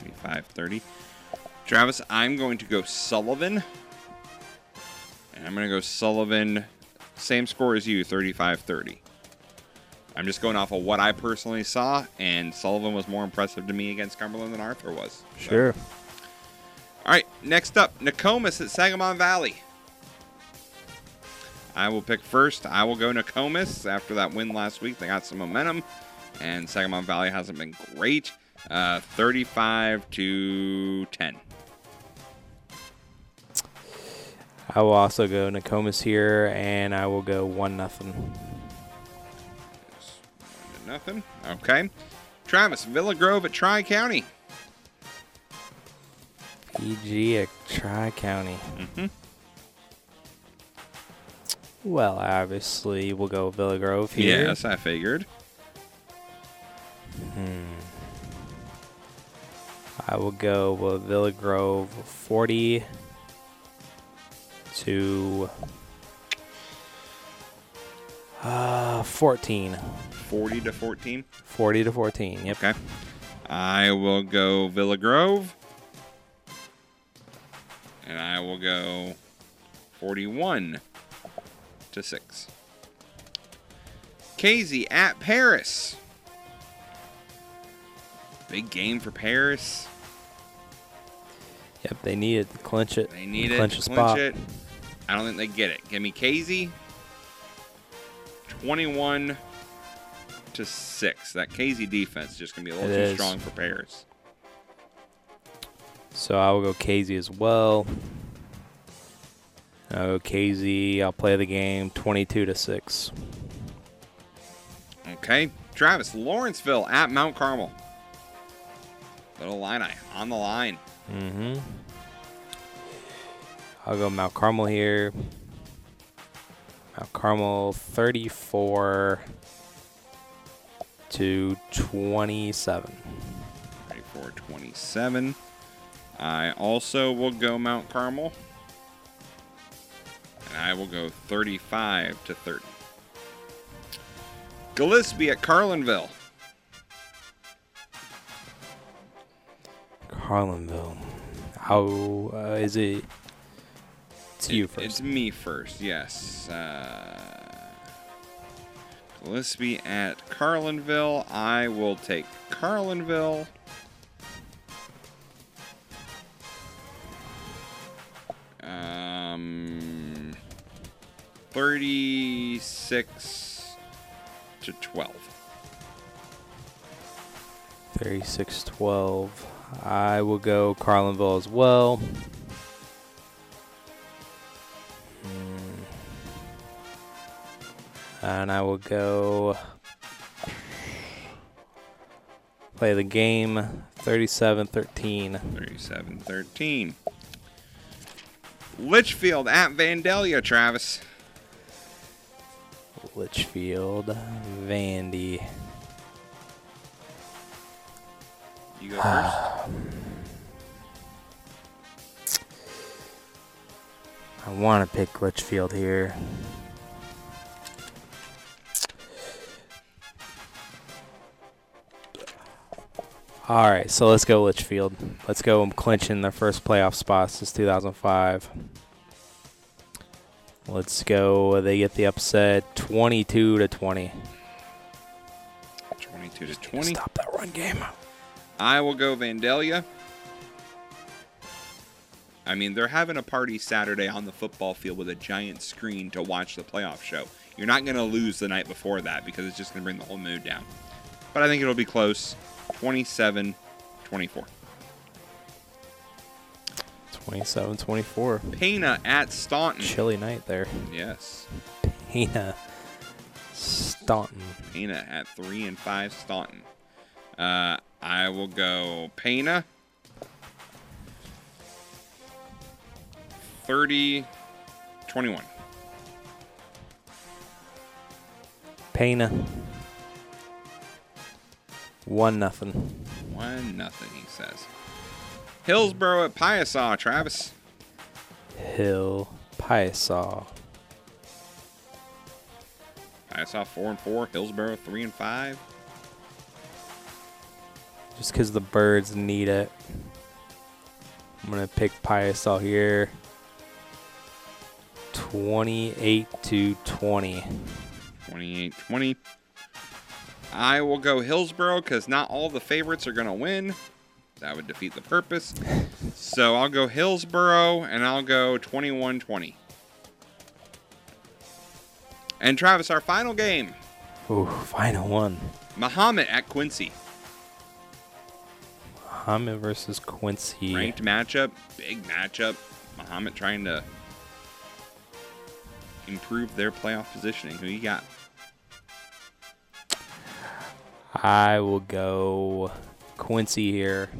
35 30. Travis, I'm going to go Sullivan. And I'm going to go Sullivan, same score as you, 35 30. I'm just going off of what I personally saw, and Sullivan was more impressive to me against Cumberland than Arthur was. So- Sure. All right, next up, Nokomis at Sangamon Valley. I will pick first. I will go Nokomis. After that win last week, they got some momentum, and Sangamon Valley hasn't been great. Uh, 35 to 10. I will also go Nokomis here, and I will go 1 nothing. One Nothing. Okay. Travis, Villa Grove at Tri County. PG at Tri County. Mm-hmm. Well, obviously, we'll go Villa Grove here. Yes, I figured. Hmm. I will go with Villa Grove 40 to uh, 14. 40 to 14. 40 to 14. Yep. Okay. I will go Villa Grove. And I will go 41 to 6. Casey at Paris. Big game for Paris. Yep, they need it to clinch it. They need it clinch to clinch spot. it. I don't think they get it. Give me Casey. 21 to 6. That Casey defense is just going to be a little It too is. strong for Paris. So I will go Casey as well. I'll go Casey. I'll play the game 22 to 6. Okay. Travis, Lawrenceville at Mount Carmel. Little line eye on the line. Mm-hmm. I'll go Mount Carmel here. Mount Carmel 34 to 27. 34 27. I also will go Mount Carmel. And I will go 35 to 30. Gillespie at Carlinville. Carlinville. How uh, is it? It's you first. It's me first, yes. Uh, Gillespie at Carlinville. I will take Carlinville. Um, 36 to 12. 36 12. I will go Carlinville as well. And I will go play the game 37 13. 37 13. Litchfield at Vandalia, Travis. Litchfield, Vandy. You go first. I want to pick Litchfield here. All right, so let's go Litchfield. Let's go clinching their first playoff spot since 2005. Let's go. They get the upset 22 to 20. 22 to 20. Stop that run game. I will go Vandalia. I mean, they're having a party Saturday on the football field with a giant screen to watch the playoff show. You're not going to lose the night before that because it's just going to bring the whole mood down. But I think it'll be close 27 24. 27 24. Pana at Staunton. Chilly night there. Yes. Pana. Staunton. Pana at 3 and 5 Staunton. Uh, I will go Pana. 30 21. Pana. One nothing. One nothing, he says. Hillsboro at Piasa, Travis. Hill. Piasa. Piasa four and four. Hillsboro three and five. Just because the birds need it. I'm going to pick Piasa here. 28 to 20. 28 20. I will go Hillsboro because not all the favorites are going to win. That would defeat the purpose. So I'll go Hillsboro and I'll go 21 20. And Travis, our final game Ooh, final one. Mahomet at Quincy. Mahomet versus Quincy. Ranked matchup, big matchup. Mahomet trying to improve their playoff positioning. Who you got? I will go Quincy here.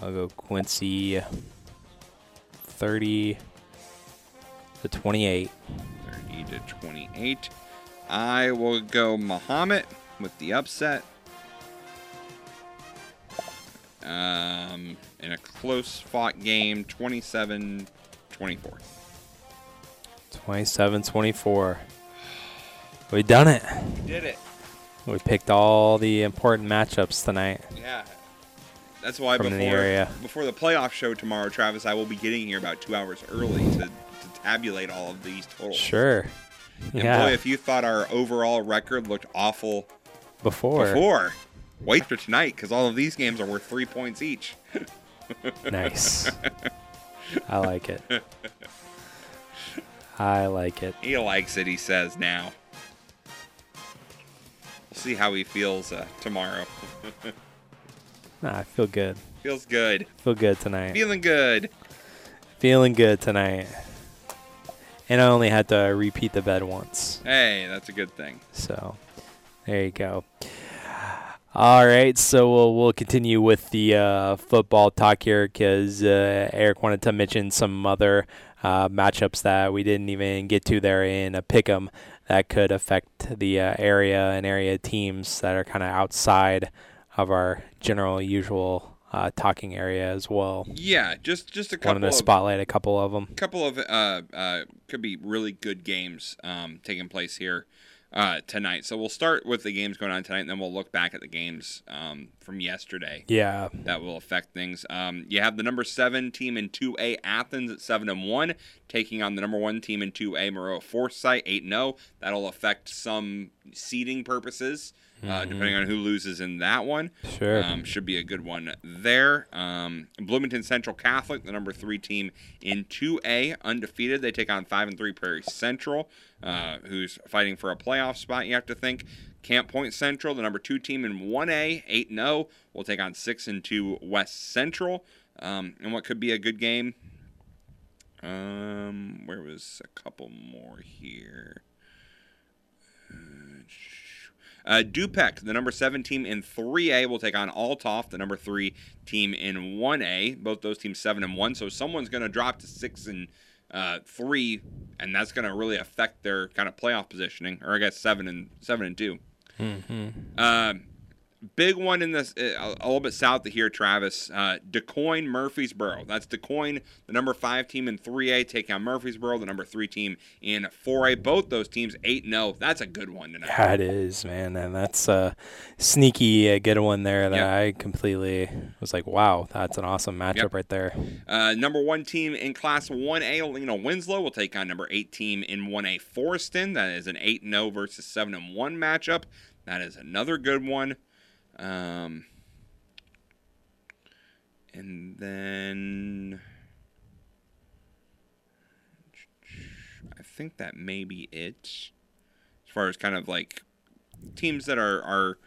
I'll go Quincy 30 to 28. 30 to 28. I will go Mahomet with the upset. Um, in a close fought game, 27 24. 27 24. We done it. Did it. We picked all the important matchups tonight. Yeah. That's why the before, area. before the playoff show tomorrow, Travis, I will be getting here about two hours early to, to tabulate all of these totals. Sure. And Yeah. boy, if you thought our overall record looked awful before. before, Wait for tonight because all of these games are worth three points each. Nice. I like it. I like it. He likes it, he says now. See how he feels uh, tomorrow. Nah, I feel good. Feels good. Feel good tonight. Feeling good. Feeling good tonight. And I only had to repeat the bed once. Hey, that's a good thing. So there you go. All right, so we'll we'll continue with the uh, football talk here because uh, Eric wanted to mention some other uh, matchups that we didn't even get to there in a pick'em that could affect the uh, area and area teams that are kind of outside of our general usual uh, talking area as well. Yeah, just just a couple Wanted to of spotlight a couple of them. A couple of uh, uh, could be really good games um, taking place here uh, tonight. So we'll start with the games going on tonight, and then we'll look back at the games um, from yesterday Yeah, that will affect things. Um, you have the number seven team in 2A Athens at seven and one, taking on the number one team in 2A Maroa Forsyth eight and zero. That'll affect some seeding purposes. Uh, depending on who loses in that one, sure. um, should be a good one there. Um, Bloomington Central Catholic, the number three team in 2A, undefeated. They take on five and three Prairie Central, uh, who's fighting for a playoff spot. You have to think. Camp Point Central, the number two team in 1A, eight and zero, will take on six and two West Central, um, and what could be a good game. Um, where was a couple more here? Uh, Dupec, the number seven team in 3A, will take on Althoff, the number three team in 1A. Both those teams seven and one, so someone's going to drop to six and uh, three, and that's going to really affect their kind of playoff positioning, or I guess seven and seven and 2 hmm Um, big one in this, uh, a little bit south of here, Travis. Uh, DeCoin Murphysboro. That's Du Quoin, the number five team in 3A, taking on Murphysboro, the number three team in 4A. Both those teams 8 0. That's a good one tonight. Yeah, it is, man, and that's a sneaky uh, good one there that Yep. I completely was like, wow, that's an awesome matchup Yep. right there. Uh, number one team in Class 1A, Lena Winslow, will take on number eight team in 1A, Forreston. That is an 8 0 versus 7 and 1 matchup. That is another good one. Um, and then I think that may be it as far as kind of like teams that are, are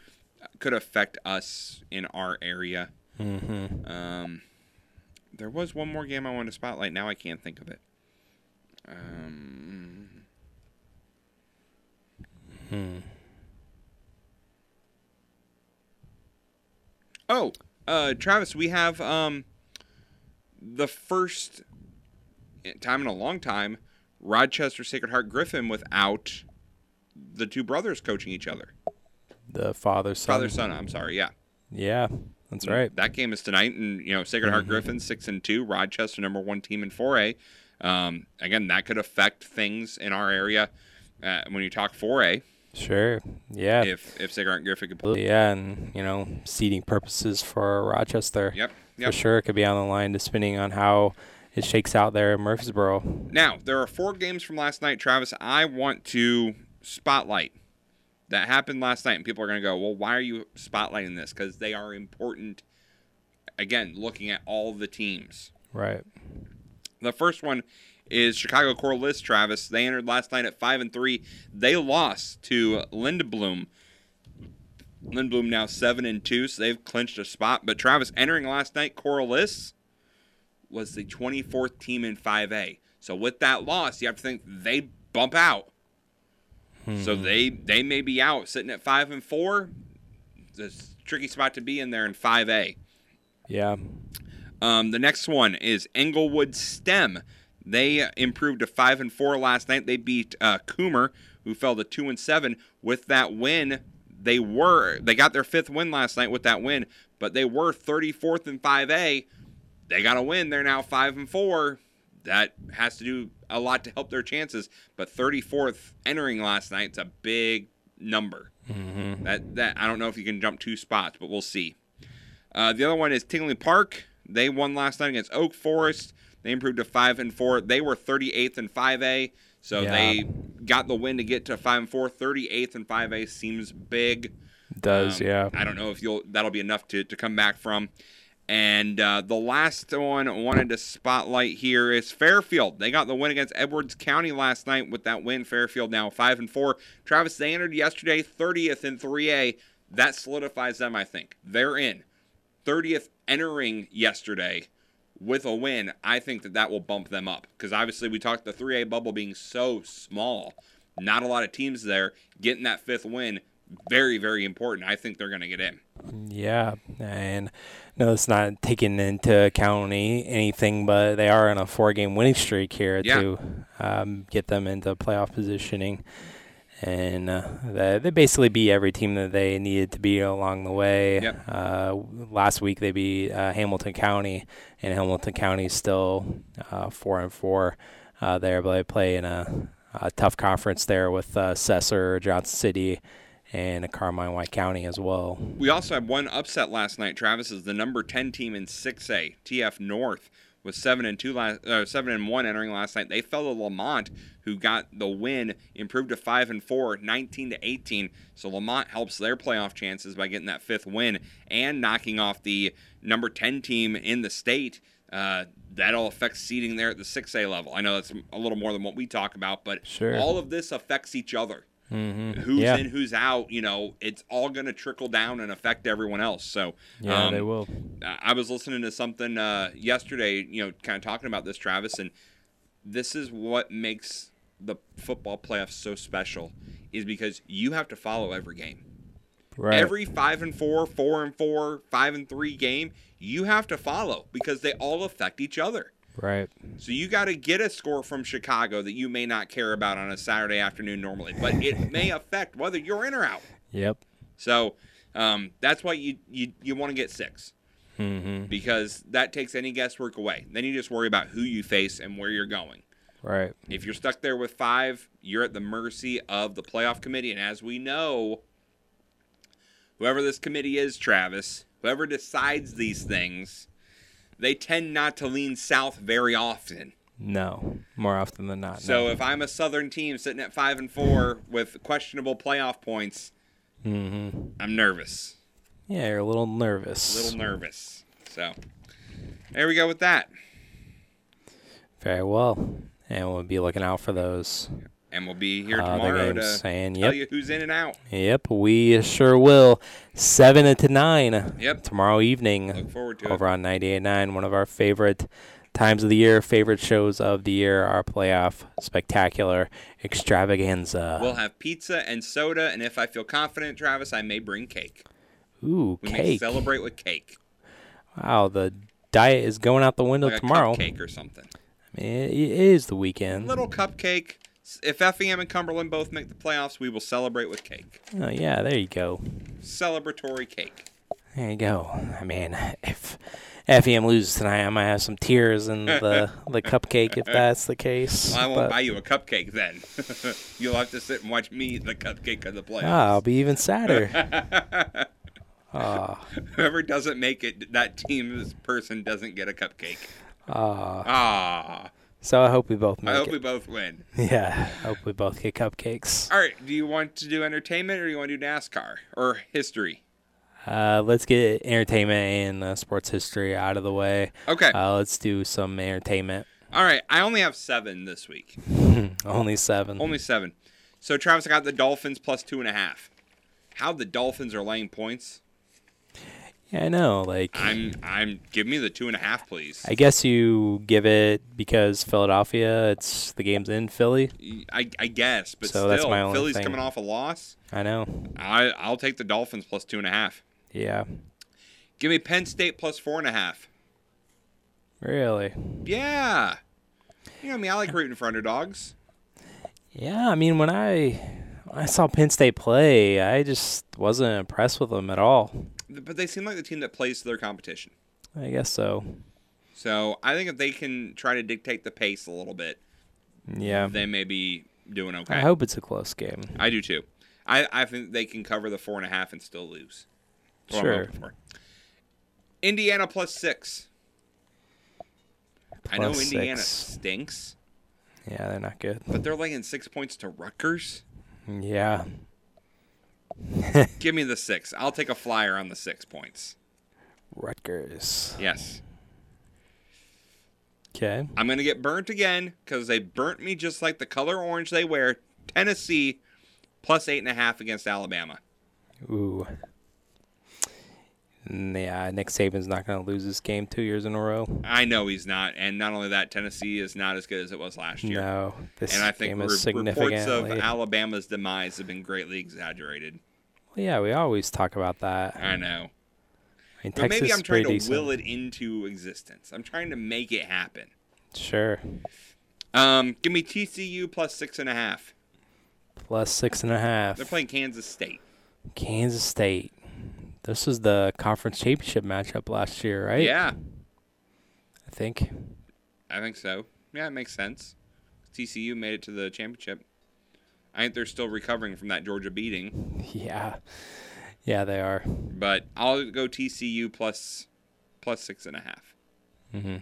could affect us in our area. hmm Um, there was one more game I wanted to spotlight. Now I can't think of it. Um, Hmm. Oh, uh, Travis, we have um, the first time in a long time Rochester Sacred Heart Griffin without the two brothers coaching each other. The father son. Father son. I'm sorry. Yeah. Yeah, that's right. That game is tonight, and you know Sacred Heart Griffin six and two, Rochester number one team in four A. Um, again, that could affect things in our area uh, when you talk four A. Sure. Yeah. If if Heart Griffin could play. Yeah, and you know, seating purposes for Rochester. Yep. yep. For sure, it could be on the line, depending on how it shakes out there in Murphysboro. Now there are four games from last night, Travis. I want to spotlight that happened last night, and people are going to go, "Well, why are you spotlighting this?" Because they are important. Again, looking at all the teams. Right. The first one is Chicago Corliss, Travis. They entered last night at five and three. They lost to Lindblom. Lindblom now seven and two, so they've clinched a spot. But Travis entering last night, Corliss was the 24th team in 5A. So with that loss, you have to think they bump out. So they they may be out sitting at five and four. It's a tricky spot to be in there in 5A. Yeah. Um, the next one is Englewood STEM. They uh, improved to five and four last night. They beat uh, Coomer, who fell to two and seven. With that win, they were they got their fifth win last night with that win, but they were 34th in 5A. They got a win. They're now five and four. That has to do a lot to help their chances. But 34th entering last night, it's a big number. hmm That that I don't know if you can jump two spots, but we'll see. Uh, the other one is Tinley Park. They won last night against Oak Forest. They improved to five and four. They were 38th and 5A, so Yeah. they got the win to get to five and four. 38th and 5A seems big. It does Um, yeah. I don't know if you'll that'll be enough to, to come back from. And uh, the last one I wanted to spotlight here is Fairfield. They got the win against Edwards County last night with that win. Fairfield now five and four. Travis, they entered yesterday 30th in 3A. That solidifies them, I think. They're in 30th entering yesterday with a win. I think that that will bump them up because obviously we talked the 3A bubble being so small. Not a lot of teams there. Getting that fifth win, very, very important. I think they're going to get in. Yeah, and no, it's not taking into account any, anything, but they are on a four-game winning streak here Yeah. to um, get them into playoff positioning, and uh, they, basically beat every team that they needed to beat along the way. Yep. Uh, last week they beat uh, Hamilton County, and Hamilton County is still uh, four and four uh, there, but they play in a, a tough conference there with uh, Sesser, Johnson City. And Carmi White County as well. We also had one upset last night. Travis is the number 10 team in 6A. TF North was 7 and 2 last uh, 7 and 1 entering last night. They fell to Lemont who got the win, improved to 5 and 4, 19 to 18. So Lemont helps their playoff chances by getting that fifth win and knocking off the number 10 team in the state. Uh, that'll affect seeding there at the 6A level. I know that's a little more than what we talk about, but Sure. all of this affects each other Mm-hmm. who's yeah. in, who's out, you know, it's all going to trickle down and affect everyone else. So, Yeah, um, they will. I I was listening to something uh, yesterday, you know, kind of talking about this, Travis, and this is what makes the football playoffs so special is because you have to follow every game. Right. Every five and four, four and four, five and three game, you have to follow because they all affect each other. Right. So you got to get a score from Chicago that you may not care about on a Saturday afternoon normally, but it may affect whether you're in or out. Yep. So um, that's why you you, you want to get six Mm-hmm. because that takes any guesswork away. Then you just worry about who you face and where you're going. Right. If you're stuck there with five, you're at the mercy of the playoff committee. And as we know, whoever this committee is, Travis, whoever decides these things, they tend not to lean south very often. No. More often than not. So no. if I'm a Southern team sitting at five and four with questionable playoff points, Mm-hmm. I'm nervous. Yeah, you're a little nervous. A little nervous. So there we go with that. Very well. And we'll be looking out for those And we'll be here uh, tomorrow to games. And tell yep, you who's in and out. yep, we sure will. Seven to nine Yep. tomorrow evening Look forward to over it. on 98.9. One of our favorite times of the year, favorite shows of the year, our playoff spectacular extravaganza. We'll have pizza and soda, and if I feel confident, Travis, I may bring cake. Ooh, We may cake! celebrate with cake, Wow, the diet is going out the window like a tomorrow. cupcake or something. I mean, it it is the weekend. Little cupcake. If FEM and Cumberland both make the playoffs, we will celebrate with cake. Oh, yeah, there you go. Celebratory cake. There you go. I mean, if FEM loses tonight, I might have some tears in the the cupcake if that's the case. Well, I won't But- buy you a cupcake then. You'll have to sit and watch me eat the cupcake of the playoffs. Ah, I'll be even sadder. Ah, Whoever doesn't make it, that team's person doesn't get a cupcake. ah. Ah, So I hope we both I hope it. we both win. Yeah, I hope we both get cupcakes. All right, do you want to do entertainment or do you want to do NASCAR or history? Uh, let's get entertainment and uh, sports history out of the way. Okay. Uh, let's do some entertainment. All right, I only have seven this week. Only seven. Only seven. So Travis, I got the Dolphins plus two and a half. How the Dolphins are laying points? Yeah, I know. Like, I'm, I'm. Give me the two and a half, please. I guess you give it because Philadelphia. It's the game's in Philly. I, I guess, but So still, that's my only Philly's thing. coming off a loss. I know. I, I'll take the Dolphins plus two and a half. Yeah. Give me Penn State plus four and a half. Really. Yeah. You know me, I like rooting for underdogs. Yeah. I mean, when I when I saw Penn State play, I just wasn't impressed with them at all. But they seem like the team that plays to their competition. I guess so. So I think if they can try to dictate the pace a little bit, Yeah. they may be doing okay. I hope it's a close game. I do too. I, I think they can cover the four and a half and still lose. That's Sure. Indiana plus six. I know Indiana six. stinks, Yeah, they're not good. but they're laying six points to Rutgers. Yeah. Give me the six. I'll take a flyer on the six points. Rutgers. Yes. Okay. I'm going to get burnt again because they burnt me just like the color orange they wear. Tennessee plus eight and a half against Alabama. Ooh. Yeah, Nick Saban's not going to lose this game two years in a row. I know he's not, and not only that, Tennessee is not as good as it was last year. No, this and I think game re- is reports of. Alabama's demise have been greatly exaggerated. Well, yeah, we always talk about that. I know, I mean, but Texas maybe I'm trying to decent. will it into existence. I'm trying to make it happen. Sure. Um, give me TCU plus six and a half. Plus six and a half. They're playing Kansas State. Kansas State. This was the conference championship matchup last year, right? Yeah, I think. I think so. Yeah, it makes sense. TCU made it to the championship. I think they're still recovering from that Georgia beating, Yeah. Yeah, they are. but I'll go TCU plus plus six and a half. Mm-hmm.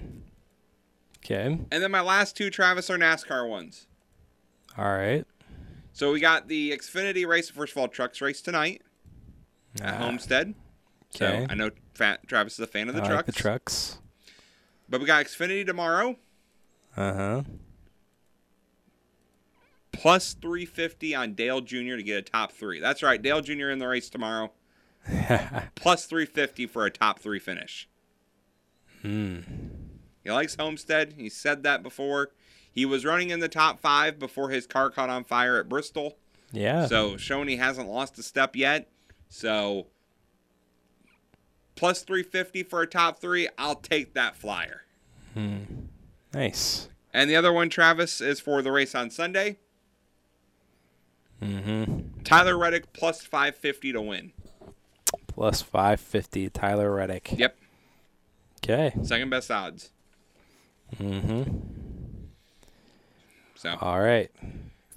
Okay. And then my last two, Travis, are NASCAR ones. All right. So we got the Xfinity race, first of all, trucks race tonight at Ah, Homestead. Okay. So I know Travis is a fan of the I trucks. like the trucks. But we got Xfinity tomorrow, Uh plus 350 on Dale Jr. to get a top three. That's right, Dale Jr. in the race tomorrow, plus 350 for a top three finish. Hmm. He likes Homestead. He said that before. He was running in the top five before his car caught on fire at Bristol. Yeah. So showing he hasn't lost a step yet. So plus 350 for a top three. I'll take that flyer. nice. And the other one, Travis, is for the race on Sunday. Mm-hmm. Tyler Reddick plus 550 to win. Plus 550, Tyler Reddick. Yep. Okay. Second best odds. Mm-hmm. So All right.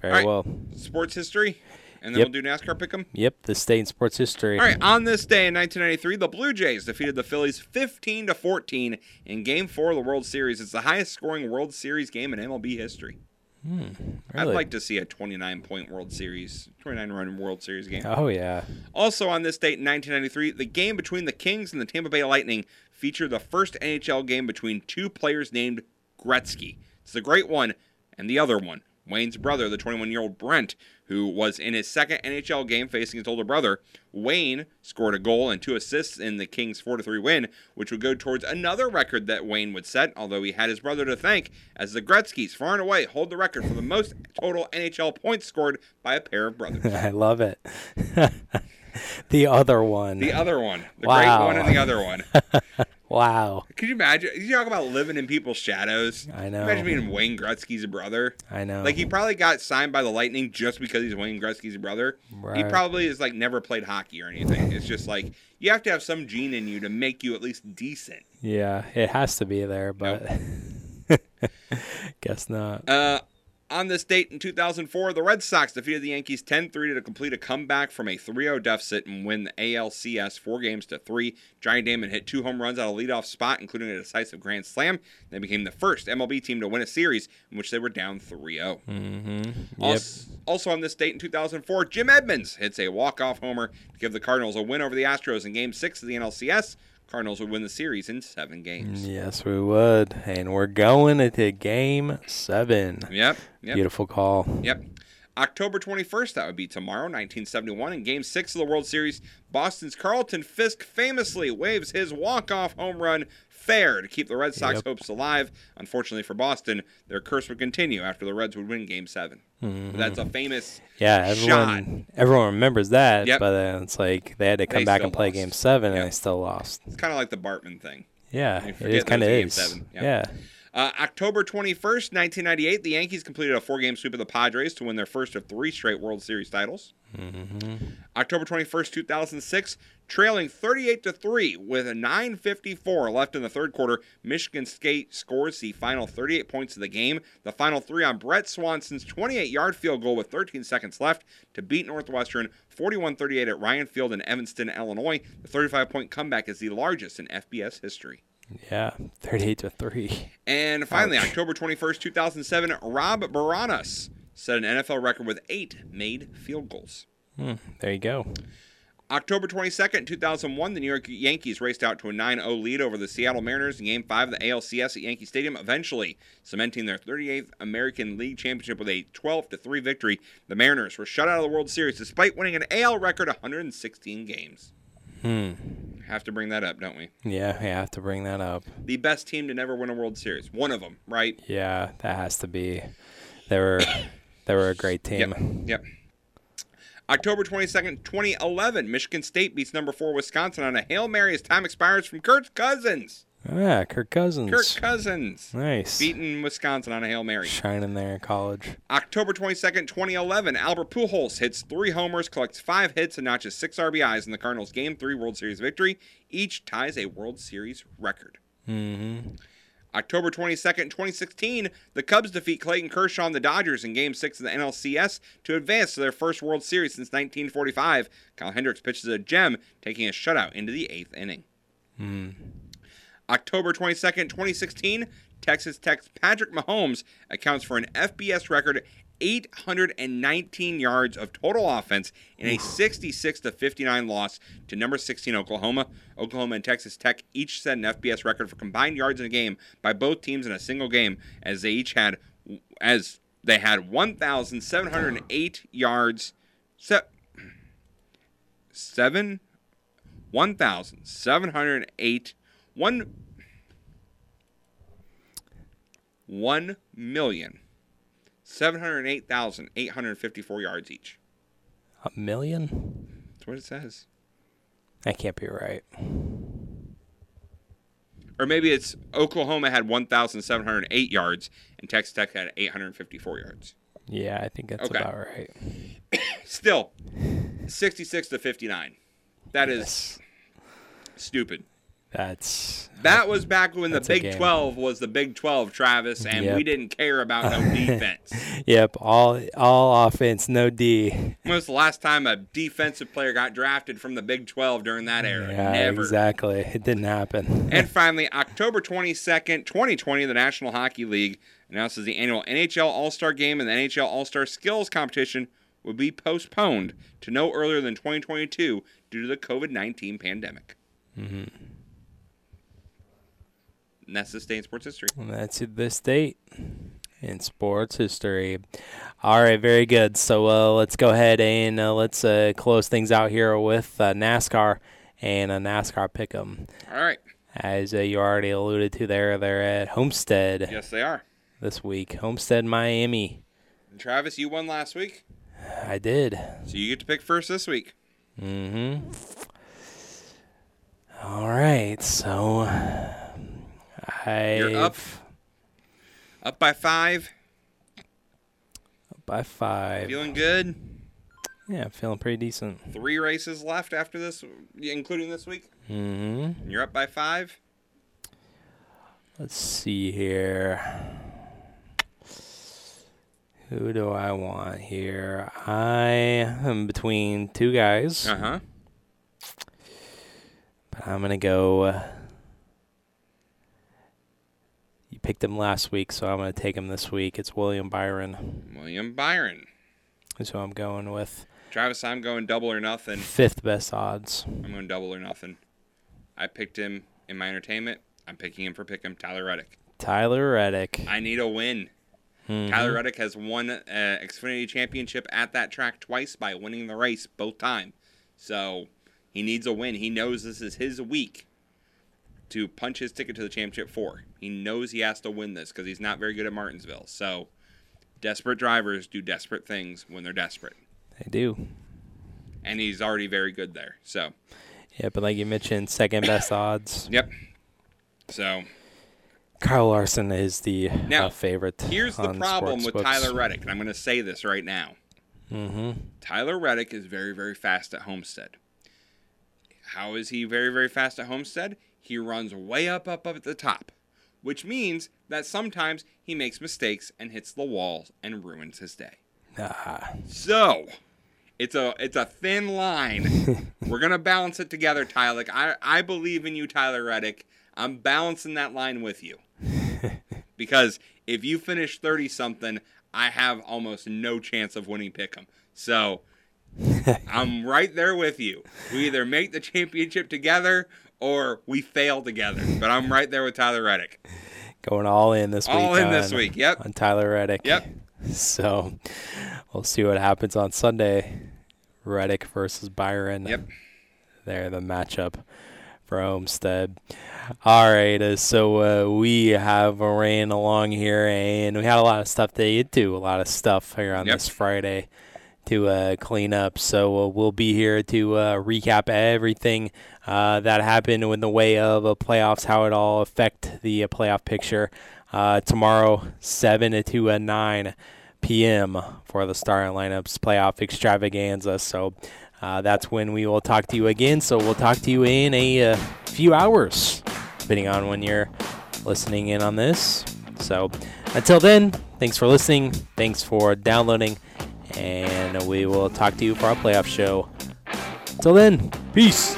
Very All right. well. sports history. And then Yep. we'll do NASCAR pick 'em. Yep, the state in sports history. All right, on this day in 1993, the Blue Jays defeated the Phillies 15 to 14 in Game 4 of the World Series. It's the highest scoring World Series game in MLB history. Hmm, I'd like to see a 29 point World Series, 29 run World Series game. Oh yeah. Also on this date in 1993, the game between the Kings and the Tampa Bay Lightning featured the first NHL game between two players named Gretzky. It's the great one and the other one, Wayne's brother, the 21 year old Brent, who was in his second NHL game facing his older brother. Wayne scored a goal and two assists in the Kings' 4 3 win, which would go towards another record that Wayne would set, although he had his brother to thank, as the Gretzkys, far and away, hold the record for the most total NHL points scored by a pair of brothers. I love it. the other one. The other one, the Wow. great one, and the other one. wow. Could you imagine? You talk about living in people's shadows. I know. Imagine being Wayne Gretzky's brother. I know. Like he probably got signed by the Lightning just because he's Wayne Gretzky's brother. Right. He probably is like never played hockey or anything. It's just like you have to have some gene in you to make you at least decent. Yeah, it has to be there, but guess not. Uh, on this date in 2004, the Red Sox defeated the Yankees 10-3 to complete a comeback from a 3-0 deficit and win the ALCS four games to three. Johnny Damon hit two home runs out of leadoff spot, including a decisive grand slam. They became the first MLB team to win a series in which they were down 3-0. Mm-hmm. Yep. Also, also on this date in 2004, Jim Edmonds hits a walk-off homer to give the Cardinals a win over the Astros in Game 6 of the NLCS. Cardinals would win the series in seven games. Yes, we would. And we're going into game seven. Yep, yep. Beautiful call. Yep. October 21st, that would be tomorrow, 1971, in Game 6 of the World Series, Boston's Carlton Fisk famously waves his walk-off home run fair to keep the Red Sox Yep. hopes alive. Unfortunately for Boston, their curse would continue after the Reds would win Game 7. Mm-hmm. That's a famous Yeah, shot. everyone everyone remembers that, Yep. but then it's like they had to come They back and play lost. game seven, Yep. and they still lost. It's kind of like the Bartman thing. Yeah, it is kind of is. seven. Yep. Yeah. Uh, October 21st, 1998, the Yankees completed a four-game sweep of the Padres to win their first of three straight World Series titles. October 21st, 2006, trailing 38 to 3 with a 9:54 left in the third quarter, Michigan State scores the final 38 points of the game. The final three on Brett Swenson's 28-yard field goal with 13 seconds left to beat Northwestern 41-38 at Ryan Field in Evanston, Illinois. The 35-point comeback is the largest in FBS history. Yeah, thirty-eight to three. And finally, Ouch. October 21st, 2007, Rob Bironas set an NFL record with eight made field goals. Hmm, there you go. October 22nd, 2001, the New York Yankees raced out to a 9 0 lead over the Seattle Mariners in Game 5 of the ALCS at Yankee Stadium, eventually cementing their 38th American League Championship with a 12 3 victory. The Mariners were shut out of the World Series despite winning an AL record 116 games. Hmm. Have to bring that up, don't we? Yeah, I have to bring that up. The best team to never win a World Series. One of them, right? Yeah, that has to be. They were, they were a great team. Yep. Yep. October 22nd, 2011, Michigan State beats number four Wisconsin on a Hail Mary as time expires from Kirk Cousins. Ah, Kirk Cousins. Kirk Cousins. Nice. Beating Wisconsin on a Hail Mary. Shining there in college. October 22nd, 2011, Albert Pujols hits three homers, collects five hits, and notches six RBIs in the Cardinals' Game 3 World Series victory. Each ties a World Series record. Mm-hmm. October 22nd, 2016, the Cubs defeat Clayton Kershaw and the Dodgers in Game 6 of the NLCS to advance to their first World Series since 1945. Kyle Hendricks pitches a gem, taking a shutout into the eighth inning. Mm. October 22nd, 2016, Texas Tech's Patrick Mahomes accounts for an FBS record 819 yards of total offense in a 66 to 59 loss to number 16 Oklahoma. Oklahoma and Texas Tech each set an FBS record for combined yards in a game by both teams in a single game as they each had as they had 1708 yards se- 7 1708 1 1 million 708,854 yards each. A million? That's what it says. That can't be right. Or maybe it's Oklahoma had 1,708 yards and Texas Tech had 854 yards. Yeah, I think that's Okay. about right. Still, 66 to 59. That is Yes. stupid. That's That was back when the Big 12 was the Big 12, Travis, and Yep. we didn't care about no defense. Yep, all all offense, no D. when was the last time a defensive player got drafted from the Big 12 during that era? Yeah, Never. exactly. It didn't happen. And finally, October 22nd, 2020, the National Hockey League announces the annual NHL All Star Game and the NHL All Star Skills Competition will be postponed to no earlier than 2022 due to the COVID 19 pandemic. hmm And that's this day in sports history. And that's this date in sports history. All right, very good. So uh, let's go ahead and uh, let's uh, close things out here with uh, NASCAR and a NASCAR pick'em. All right. As uh, you already alluded to, there they're at Homestead Yes, they are. this week. Homestead, Miami. And Travis, you won last week, I did. so you get to pick first this week. Mm-hmm. All right, so I You're up. Up by five. by five. Feeling good. yeah, feeling pretty decent. Three races left after this, including this week. Mm-hmm. You're up by five. Let's see here. Who do I want here? I am between two guys, Uh huh. but I'm gonna go. Uh, you picked him last week, so I'm gonna take him this week. It's William Byron. William Byron. Is who I'm going with. Travis, I'm going double or nothing. Fifth best odds. I'm going double or nothing. I picked him in my entertainment. I'm picking him for pick him Tyler Reddick. Tyler Reddick. I need a win. Mhm. Tyler Reddick has won uh, Xfinity Championship at that track twice by winning the race both times. So he needs a win. He knows this is his week to punch his ticket to the championship four. He knows he has to win this because he's not very good at Martinsville. So desperate drivers do desperate things when they're desperate. They do. And he's already very good there. So, Yeah, but like you mentioned, second best odds. yep. So Kyle Larson is the Now, uh, favorite. here's the problem with sportsbooks. Tyler Reddick, and I'm going to say this right now. Mm-hmm. Tyler Reddick is very, very fast at Homestead. How is he very, very fast at Homestead? He runs way up, up, up at the top, which means that sometimes he makes mistakes and hits the wall and ruins his day. Ah, So, it's a it's a thin line. We're gonna balance it together, Tyler. I I believe in you, Tyler Reddick. I'm balancing that line with you because if you finish thirty something, I have almost no chance of winning Pick'em. So, I'm right there with you. We either make the championship together or we fail together. But I'm right there with Tyler Reddick. Going all in this week. All in on, this week. Yep. On Tyler Reddick. Yep. So we'll see what happens on Sunday. Reddick versus Byron. Yep. There, the matchup for Homestead. All right, uh, so uh, we have ran along here, and we had a lot of stuff to get to, a lot of stuff here on Yep. this Friday to uh, clean up. So uh, we'll be here to uh, recap everything uh, that happened in the way of playoffs, how it all affect the uh, playoff picture. Uh, tomorrow, seven to nine p.m. for the starting lineups playoff extravaganza. So that's when we will talk to you again. So we'll talk to you in a uh, few hours, depending on when you're listening in on this. So until then, thanks for listening. Thanks for downloading. And we will talk to you for our playoff show. Till then, peace.